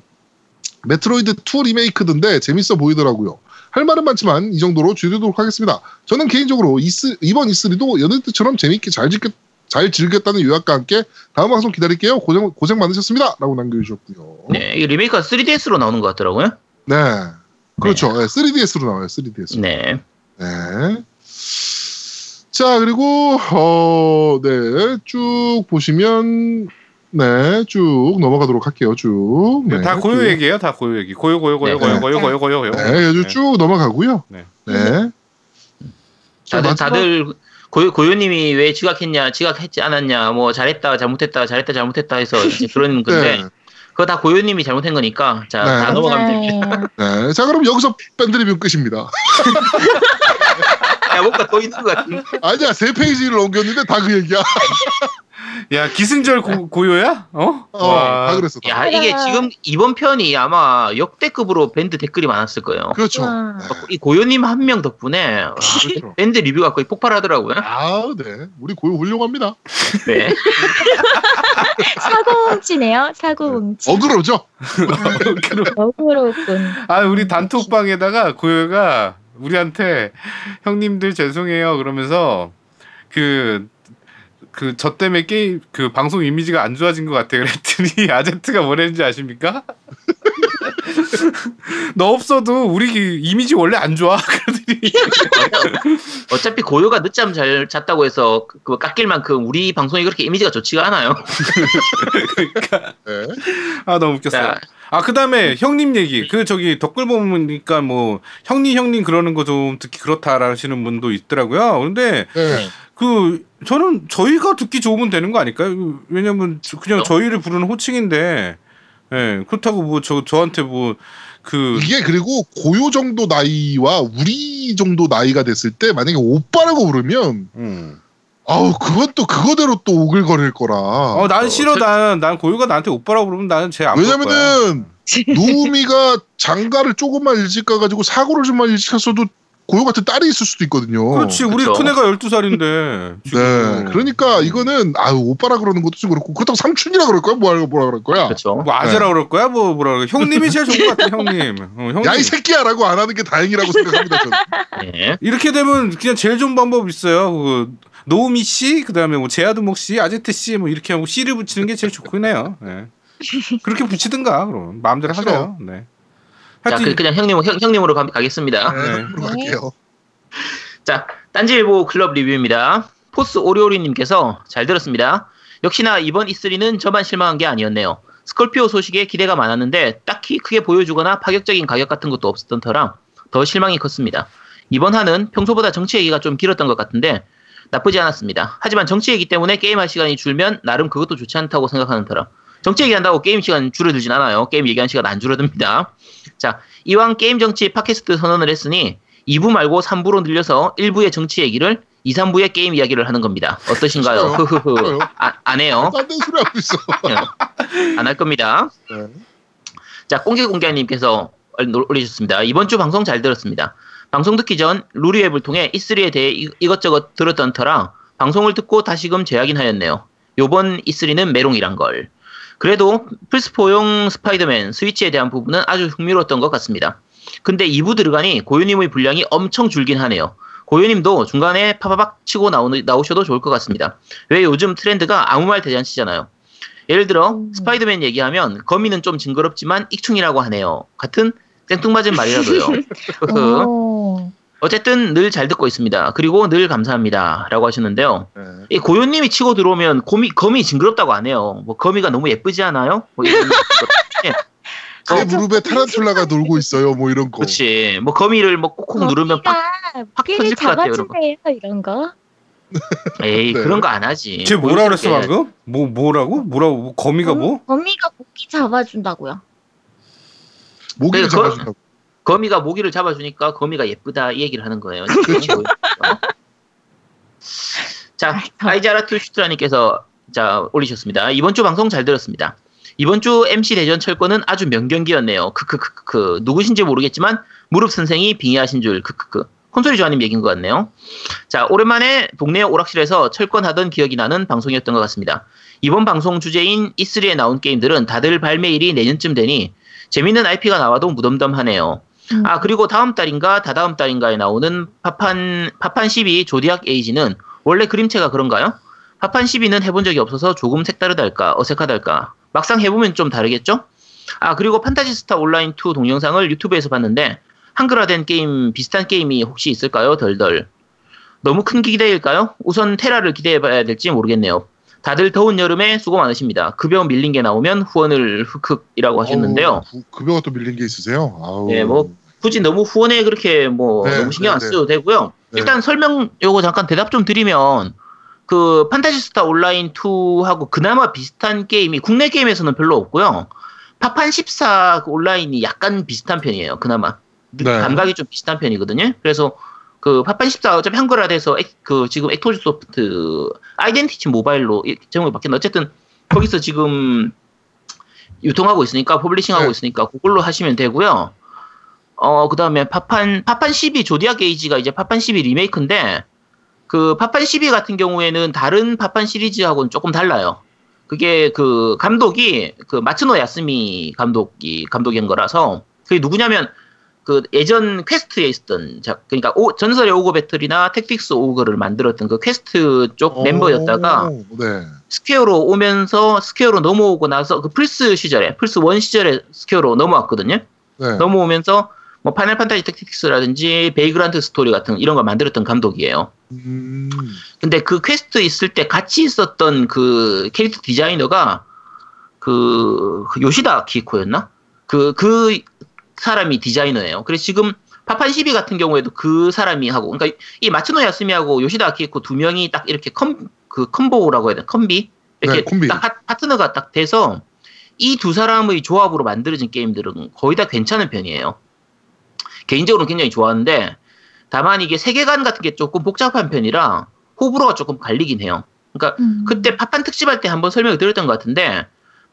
메트로이드 2 리메이크인데 재밌어 보이더라고요. 할 말은 많지만 이 정도로 줄이도록 하겠습니다. 저는 개인적으로 이스- 이번 E3도 여느 때처럼 재밌게 잘, 즐겼, 잘 즐겼다는 요약과 함께 다음 방송 기다릴게요. 고생, 고생 많으셨습니다. 라고 남겨주셨고요. 네. 이 리메이크가 3DS로 나오는 것 같더라고요. 네. 그렇죠. 네, 3DS로 나와요. 3DS. 네. 네. 자, 그리고, 어, 네, 쭉 보시면, 네, 쭉 넘어가도록 할게요, 쭉. 네, 다 고요 쭉. 얘기예요. 다 고요 얘기. 고요 고요 고요 네. 고요 네. 고요 고요 고요 고요. 네, 아주 쭉 넘어가고요. 네. 네. 자, 다들, 마지막- 다들 고요, 고요님이 왜 지각했냐, 지각했지 않았냐, 뭐 잘했다, 잘못했다, 잘했다, 잘못했다 해서 이제 그런 건데 네. 그거 다 고요님이 잘못한 거니까 자, 네. 다 넘어가면 됩니다. 네. 네. 자, 그럼 여기서 밴드 리뷰 끝입니다. 야, 뭔가 또 있는 것 같은데. 아니야, 세 페이지를 넘겼는데 다 그 얘기야. 야 기승절 고, 고요야? 어? 어, 와. 다 그랬어. 다. 야, 이게 지금 이번 편이 아마 역대급으로 밴드 댓글이 많았을 거예요. 그렇죠. 와. 네. 이 고요님 한 명 덕분에 와, 그렇죠. 밴드 리뷰가 거의 폭발하더라고요. 아, 네. 우리 고요 훌륭합니다. 네. 사고뭉치네요. 사고뭉치. 어그로죠? 어그로군. 아 우리 단톡방에다가 고요가 우리한테 형님들 죄송해요 그러면서 그 그 저 때문에 게임 그 방송 이미지가 안 좋아진 것 같아 그랬더니 아제트가 뭐랬는지 아십니까? 너 없어도 우리 그 이미지 원래 안 좋아 그러더니 어차피 고요가 늦잠 잘 잤다고 해서 그- 그거 깎일 만큼 우리 방송이 그렇게 이미지가 좋지가 않아요. 네. 아 너무 웃겼어요. 자, 아 그다음에 형님 얘기 그 저기 댓글 보니까 뭐 형님 형님 그러는 거 좀 듣기 그렇다라시는 분도 있더라고요. 근데 네. 그 저는 저희가 듣기 좋으면 되는 거 아닐까요? 왜냐면 저- 그냥 어? 저희를 부르는 호칭인데 예 그렇다고 뭐 저 저한테 뭐 그 이게 그리고 고요 정도 나이와 우리 정도 나이가 됐을 때 만약에 오빠라고 부르면 음. 아우 그건 또 그거대로 또 오글거릴 거라. 어, 난 싫어. 저- 난, 난 고유가 나한테 오빠라고 부르면 나는 쟤안. 왜냐면은 노우미가 장가를 조금만 일찍 가가지고 사고를 좀만 일찍 했어도 고요 같은 딸이 있을 수도 있거든요. 그렇지. 우리 그쵸. 큰애가 12살인데. 네, 그러니까 이거는 아유 오빠라 그러는 것도 좀 그렇고 그렇다고 삼촌이라 그럴 거야, 뭐라 뭐라 그럴 거야. 그렇죠. 뭐 아재라 그럴 거야? 뭐 뭐라 그래. 형님이 제일 좋은 것 같아, 형님. 어, 형님. 야이 새끼야라고 안 하는 게 다행이라고 생각합니다. 저는. 예. 이렇게 되면 그냥 제일 좋은 방법 있어요. 그 노우미 씨, 그다음에 뭐 제아드목 씨, 아제트 씨, 뭐 이렇게 하고 씨를 붙이는 게 제일 좋긴 해요. 네. 그렇게 붙이든가 그럼 마음대로. 하세요. 네. 자, 하여튼 그, 그냥 형님, 형, 형님으로 가, 가겠습니다. 네, 네. 앞으로 갈게요. 자, 딴지일보 클럽 리뷰입니다. 포스 오리오리님께서 잘 들었습니다. 역시나 이번 E3는 저만 실망한 게 아니었네요. 스콜피오 소식에 기대가 많았는데 딱히 크게 보여주거나 파격적인 가격 같은 것도 없었던 터라 더 실망이 컸습니다. 이번 화는 평소보다 정치 얘기가 좀 길었던 것 같은데 나쁘지 않았습니다. 하지만 정치 얘기 때문에 게임할 시간이 줄면 나름 그것도 좋지 않다고 생각하는 터라 정치 얘기한다고 게임 시간 줄어들진 않아요. 게임 얘기하는 시간 안 줄어듭니다. 자, 이왕 게임 정치 팟캐스트 선언을 했으니 2부 말고 3부로 늘려서 1부의 정치 얘기를 2, 3부의 게임 이야기를 하는 겁니다. 어떠신가요? 흐흐흐. 아, 안 해요. 딴데 소리 하고 있어. 안 할 겁니다. 네. 자, 꽁개꽁개님께서 올리셨습니다. 이번 주 방송 잘 들었습니다. 방송 듣기 전 루리웹을 통해 E3에 대해 이- 이것저것 들었던 터라 방송을 듣고 다시금 재확인하였네요. 요번 E3는 메롱이란 걸. 그래도 플스4용 스파이더맨 스위치에 대한 부분은 아주 흥미로웠던 것 같습니다. 근데 2부 들어가니 고요님의 분량이 엄청 줄긴 하네요. 고요님도 중간에 파바박 치고 나오, 나오셔도 좋을 것 같습니다. 왜 요즘 트렌드가 아무 말 대잔치잖아요. 예를 들어 음. 스파이더맨 얘기하면 거미는 좀 징그럽지만 익충이라고 하네요. 같은 생뚱맞은 말이라도요. 어쨌든 늘 잘 듣고 있습니다. 그리고 늘 감사합니다. 라고 하셨는데요. 네. 이 고요님이 치고 들어오면 거미, 거미 징그럽다고 안 해요. 뭐 거미가 너무 예쁘지 않아요? 뭐 이런 거. 예. 제 어, 무릎에 타란툴라가 놀고 있어요, 뭐 이런 거. 그렇지. 뭐 거미를 뭐 콕콕 누르면 팍, 팍 터질 것 같아요, 이런 거. 이런 거. 에이, 네. 그런 거 안 하지. 쟤 뭐라 그랬어 방금? 뭐 뭐라고? 뭐라고? 뭐 거미가 뭐? 거미가 고기 잡아준다고요. 모기를 네, 그- 잡아준다고. 거미가 모기를 잡아주니까 거미가 예쁘다 이 얘기를 하는 거예요. 그렇죠. 자, 아이자라투 슈트라님께서 자 올리셨습니다. 이번 주 방송 잘 들었습니다. 이번 주 MC 대전 철권은 아주 명경기였네요. 크크크크 누구신지 모르겠지만 무릎 선생이 빙의하신 줄 크크크 콘솔이 좋아하는 얘기인 것 같네요. 자 오랜만에 동네 오락실에서 철권하던 기억이 나는 방송이었던 것 같습니다. 이번 방송 주제인 E3에 나온 게임들은 다들 발매일이 내년쯤 되니 재밌는 IP가 나와도 무덤덤하네요. 음. 아 그리고 다음 달인가 다다음 달인가에 나오는 파판 파판 12 조디악 에이지는 원래 그림체가 그런가요? 파판 12는 해본 적이 없어서 조금 색다르달까 어색하달까 막상 해보면 좀 다르겠죠? 아 그리고 판타지 스타 온라인 2 동영상을 유튜브에서 봤는데 한글화된 게임 비슷한 게임이 혹시 있을까요? 덜덜 너무 큰 기대일까요? 우선 테라를 기대해봐야 될지 모르겠네요. 다들 더운 여름에 수고 많으십니다. 급여 밀린 게 나오면 후원을 흑흑이라고 하셨는데요. 구- 급여가 또 밀린 게 있으세요? 아우. 네, 뭐 굳이 너무 후원에 그렇게 뭐 네, 너무 신경 안 네, 써도 되고요. 네. 일단 설명 요거 잠깐 대답 좀 드리면 그 판타지스타 온라인 2하고 그나마 비슷한 게임이 국내 게임에서는 별로 없고요. 파판 14 온라인이 약간 비슷한 편이에요. 그나마 네. 감각이 좀 비슷한 편이거든요. 그래서 그 파판 14 어차피 한글화 돼서 액- 그 지금 액토즈 소프트 아이덴티티 모바일로 이- 제목이 바뀌었는데 어쨌든 거기서 지금 유통하고 있으니까 publishing하고 네. 있으니까 그걸로 하시면 되고요. 어 그다음에 파판 파판 12 조디악 에이지가 이제 파판 12 리메이크인데 그 파판 12 같은 경우에는 다른 파판 시리즈하고는 조금 달라요. 그게 그 감독이 그 마츠노 야스미 감독이 감독인 거라서 그게 누구냐면 그 예전 퀘스트에 있었던 자 그러니까 오- 전설의 오우거 배틀이나 택틱스 오우거를 만들었던 그 퀘스트 쪽 오, 멤버였다가 네. 스퀘어로 오면서 스퀘어로 넘어오고 나서 그 플스 시절에 플스 1 시절에 스퀘어로 넘어왔거든요. 네. 넘어오면서 뭐 파이널 판타지 택틱스라든지 베이그란트 스토리 같은 이런 걸 만들었던 감독이에요. 음, 근데 그 퀘스트 있을 때 같이 있었던 그 캐릭터 디자이너가 그, 그 요시다 아키히코였나? 그, 그 사람이 디자이너예요. 그래서 지금 파판 12 같은 경우에도 그 사람이 하고, 그러니까 이 마츠노 야스미하고 요시다 아키히코 두 명이 딱 이렇게 컴, 그 콤보라고 해야 되나? 콤비? 이렇게 네. 딱 파- 파트너가 딱 돼서 이 두 사람의 조합으로 만들어진 게임들은 거의 다 괜찮은 편이에요. 개인적으로는 굉장히 좋아하는데 다만 이게 세계관 같은 게 조금 복잡한 편이라 호불호가 조금 갈리긴 해요. 그러니까 음. 그때 파판 특집할 때 한번 설명을 드렸던 것 같은데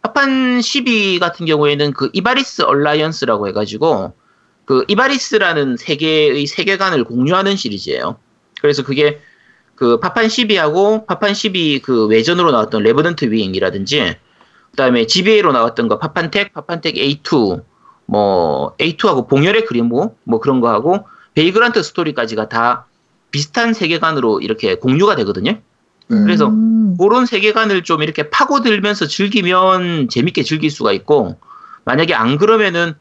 파판 12 같은 경우에는 그 이발리스 얼라이언스라고 해가지고 그 이발리스라는 세계의 세계관을 공유하는 시리즈예요. 그래서 그게 그 파판 12하고 파판 12 그 외전으로 나왔던 레버넌트 윙이라든지 그다음에 GBA로 나왔던 거 파판텍, 파판텍 A2 뭐 A2하고 봉열의 그림모 뭐 그런 거 하고 베이그란트 스토리까지가 다 비슷한 세계관으로 이렇게 공유가 되거든요. 그래서 음. 그런 세계관을 좀 이렇게 파고들면서 즐기면 재밌게 즐길 수가 있고 만약에 안 그러면은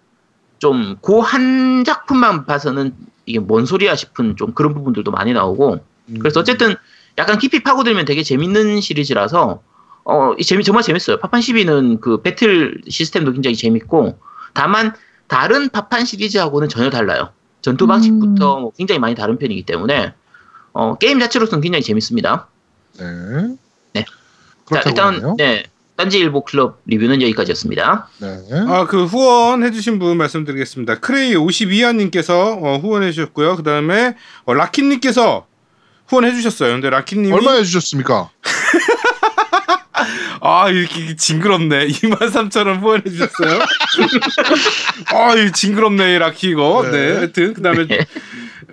좀 그 한 작품만 봐서는 이게 뭔 소리야 싶은 좀 그런 부분들도 많이 나오고 음. 그래서 어쨌든 약간 깊이 파고들면 되게 재밌는 시리즈라서 어, 이 재미 정말 재밌어요. 파판 12는 그 배틀 시스템도 굉장히 재밌고 다만 다른 파판 시리즈하고는 전혀 달라요. 전투 방식부터 뭐 굉장히 많이 다른 편이기 때문에 어, 게임 자체로서는 굉장히 재밌습니다. 네. 네. 자, 일단 하네요. 네. 딴지일보 클럽 리뷰는 여기까지였습니다. 네. 아, 그 후원 해주신 분 말씀드리겠습니다. 크레이 52화님께서 어, 후원해 주셨고요. 그 다음에 어, 라키님께서 후원해 주셨어요. 근데 라키님이 얼마 해주셨습니까? 아 이렇게 징그럽네. 23,000원 후원해 주셨어요. 아, 이 징그럽네 라키 이거. 네. 네. 하여튼 그 다음에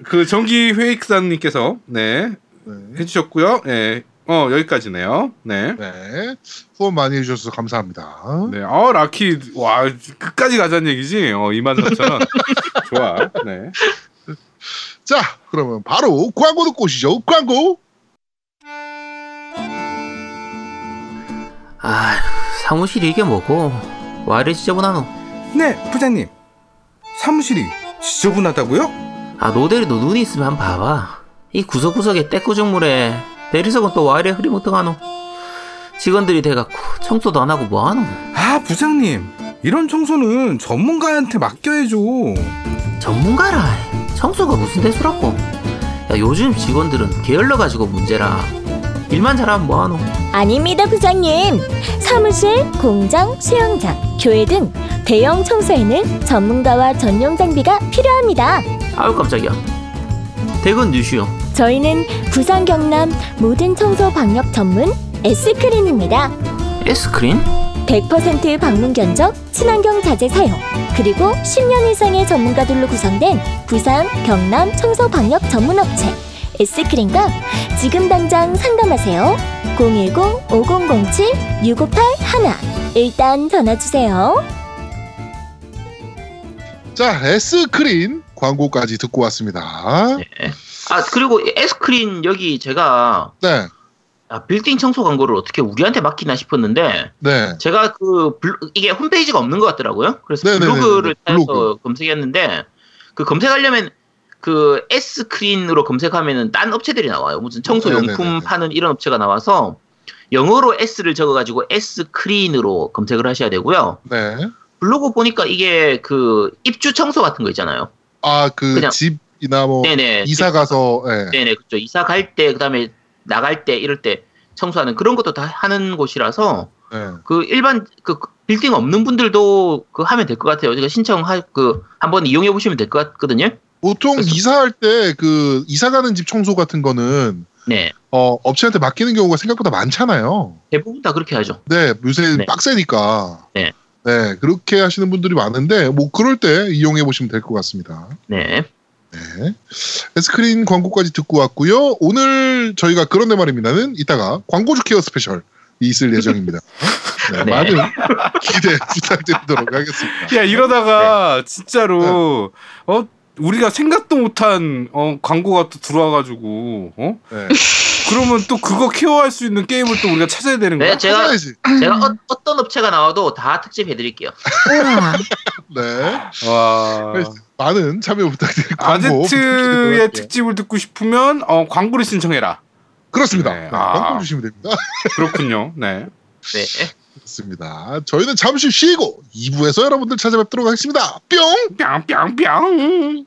그 정기 회익사님께서 네 네. 해 주셨고요. 네. 어 여기까지네요. 네. 네. 후원 많이 해주셔서 감사합니다. 네. 어 라키 와 끝까지 가자는 얘기지. 어 23,000원. 좋아. 네. 자, 그러면 바로 광고 듣고 오시죠. 광고. 아, 사무실이 이게 뭐고? 와 이래 지저분하노? 네, 부장님. 사무실이 지저분하다고요? 아, 노대리도 눈이 있으면 한번 봐봐. 이 구석구석에 때꾸정물에 대리석은 또와 이래 흐리멍텅하노? 직원들이 돼갖고 청소도 안 하고 뭐하노? 아, 부장님. 이런 청소는 전문가한테 맡겨야죠. 전문가라. 청소가 무슨 대수라고? 야, 요즘 직원들은 게을러가지고 문제라. 일만 잘하면 뭐하노? 아닙니다, 부장님. 사무실, 공장, 수영장, 교회 등 대형 청소에는 전문가와 전용 장비가 필요합니다. 아유 깜짝이야. 대근 뉴슈요. 저희는 부산 경남 모든 청소 방역 전문 S크린입니다. 에스크린? 100% 방문 견적, 친환경 자재 사용, 그리고 10년 이상의 전문가들로 구성된 부산 경남 청소 방역 전문 업체 S크린과 지금 당장 상담하세요. 010-5007-6581 일단 전화 주세요. 자, S크린 광고까지 듣고 왔습니다. 아 그리고 에스크린 여기 제가 네. 아, 빌딩 청소 광고를 어떻게 우리한테 맡기나 싶었는데 네. 제가 그 블- 이게 홈페이지가 없는 것 같더라고요. 그래서 네네네네. 블로그를 타서 블로그. 검색했는데 그 검색하려면 그 S크린으로 검색하면은 딴 업체들이 나와요. 무슨 청소 용품. 파는 이런 업체가 나와서 영어로 S를 적어가지고 S크린으로 검색을 하셔야 되고요. 네. 블로그 보니까 이게 그 입주 청소 같은 거 있잖아요. 아, 그 집 이나 뭐 네네. 이사 가서 예. 네네 그죠. 이사 갈 때 그다음에 나갈 때 이럴 때 청소하는 그런 것도 다 하는 곳이라서 네. 그 일반 그 빌딩 없는 분들도 그 하면 될 것 같아요. 제가 신청할 그 한번 이용해 보시면 될 것 같거든요. 보통 그래서- 이사할 때 그 이사 가는 집 청소 같은 거는 네. 어, 업체한테 맡기는 경우가 생각보다 많잖아요. 대부분 다 그렇게 하죠. 네, 요새 네. 빡세니까. 네. 네, 그렇게 하시는 분들이 많은데 뭐 그럴 때 이용해 보시면 될 것 같습니다. 네. 네. 스크린 광고까지 듣고 왔고요. 오늘 저희가 그런데 말입니다는 이따가 광고주 케어 스페셜이 있을 예정입니다. 네, 네. 많은 기대 부탁드리도록 하겠습니다. 야 이러다가 진짜로 네. 어 우리가 생각도 못한 어 광고가 또 들어와가지고 어 네. 그러면 또 그거 케어할 수 있는 게임을 또 우리가 찾아야 되는 거야? 네, 제가 찾아야지. 제가 어, 어떤 업체가 나와도 다 특집 해 드릴게요. 우와. 네. 와 많은 참여 부탁드리도록 아제트의. 특집을 듣고 싶으면 어 광고를 신청해라. 그렇습니다. 네. 네, 아. 광고 주시면 됩니다. 그렇군요. 네. 네. 그렇습니다. 저희는 잠시 쉬고 2부에서 여러분들 찾아뵙도록 하겠습니다. 뿅! 뿅 뿅 뿅.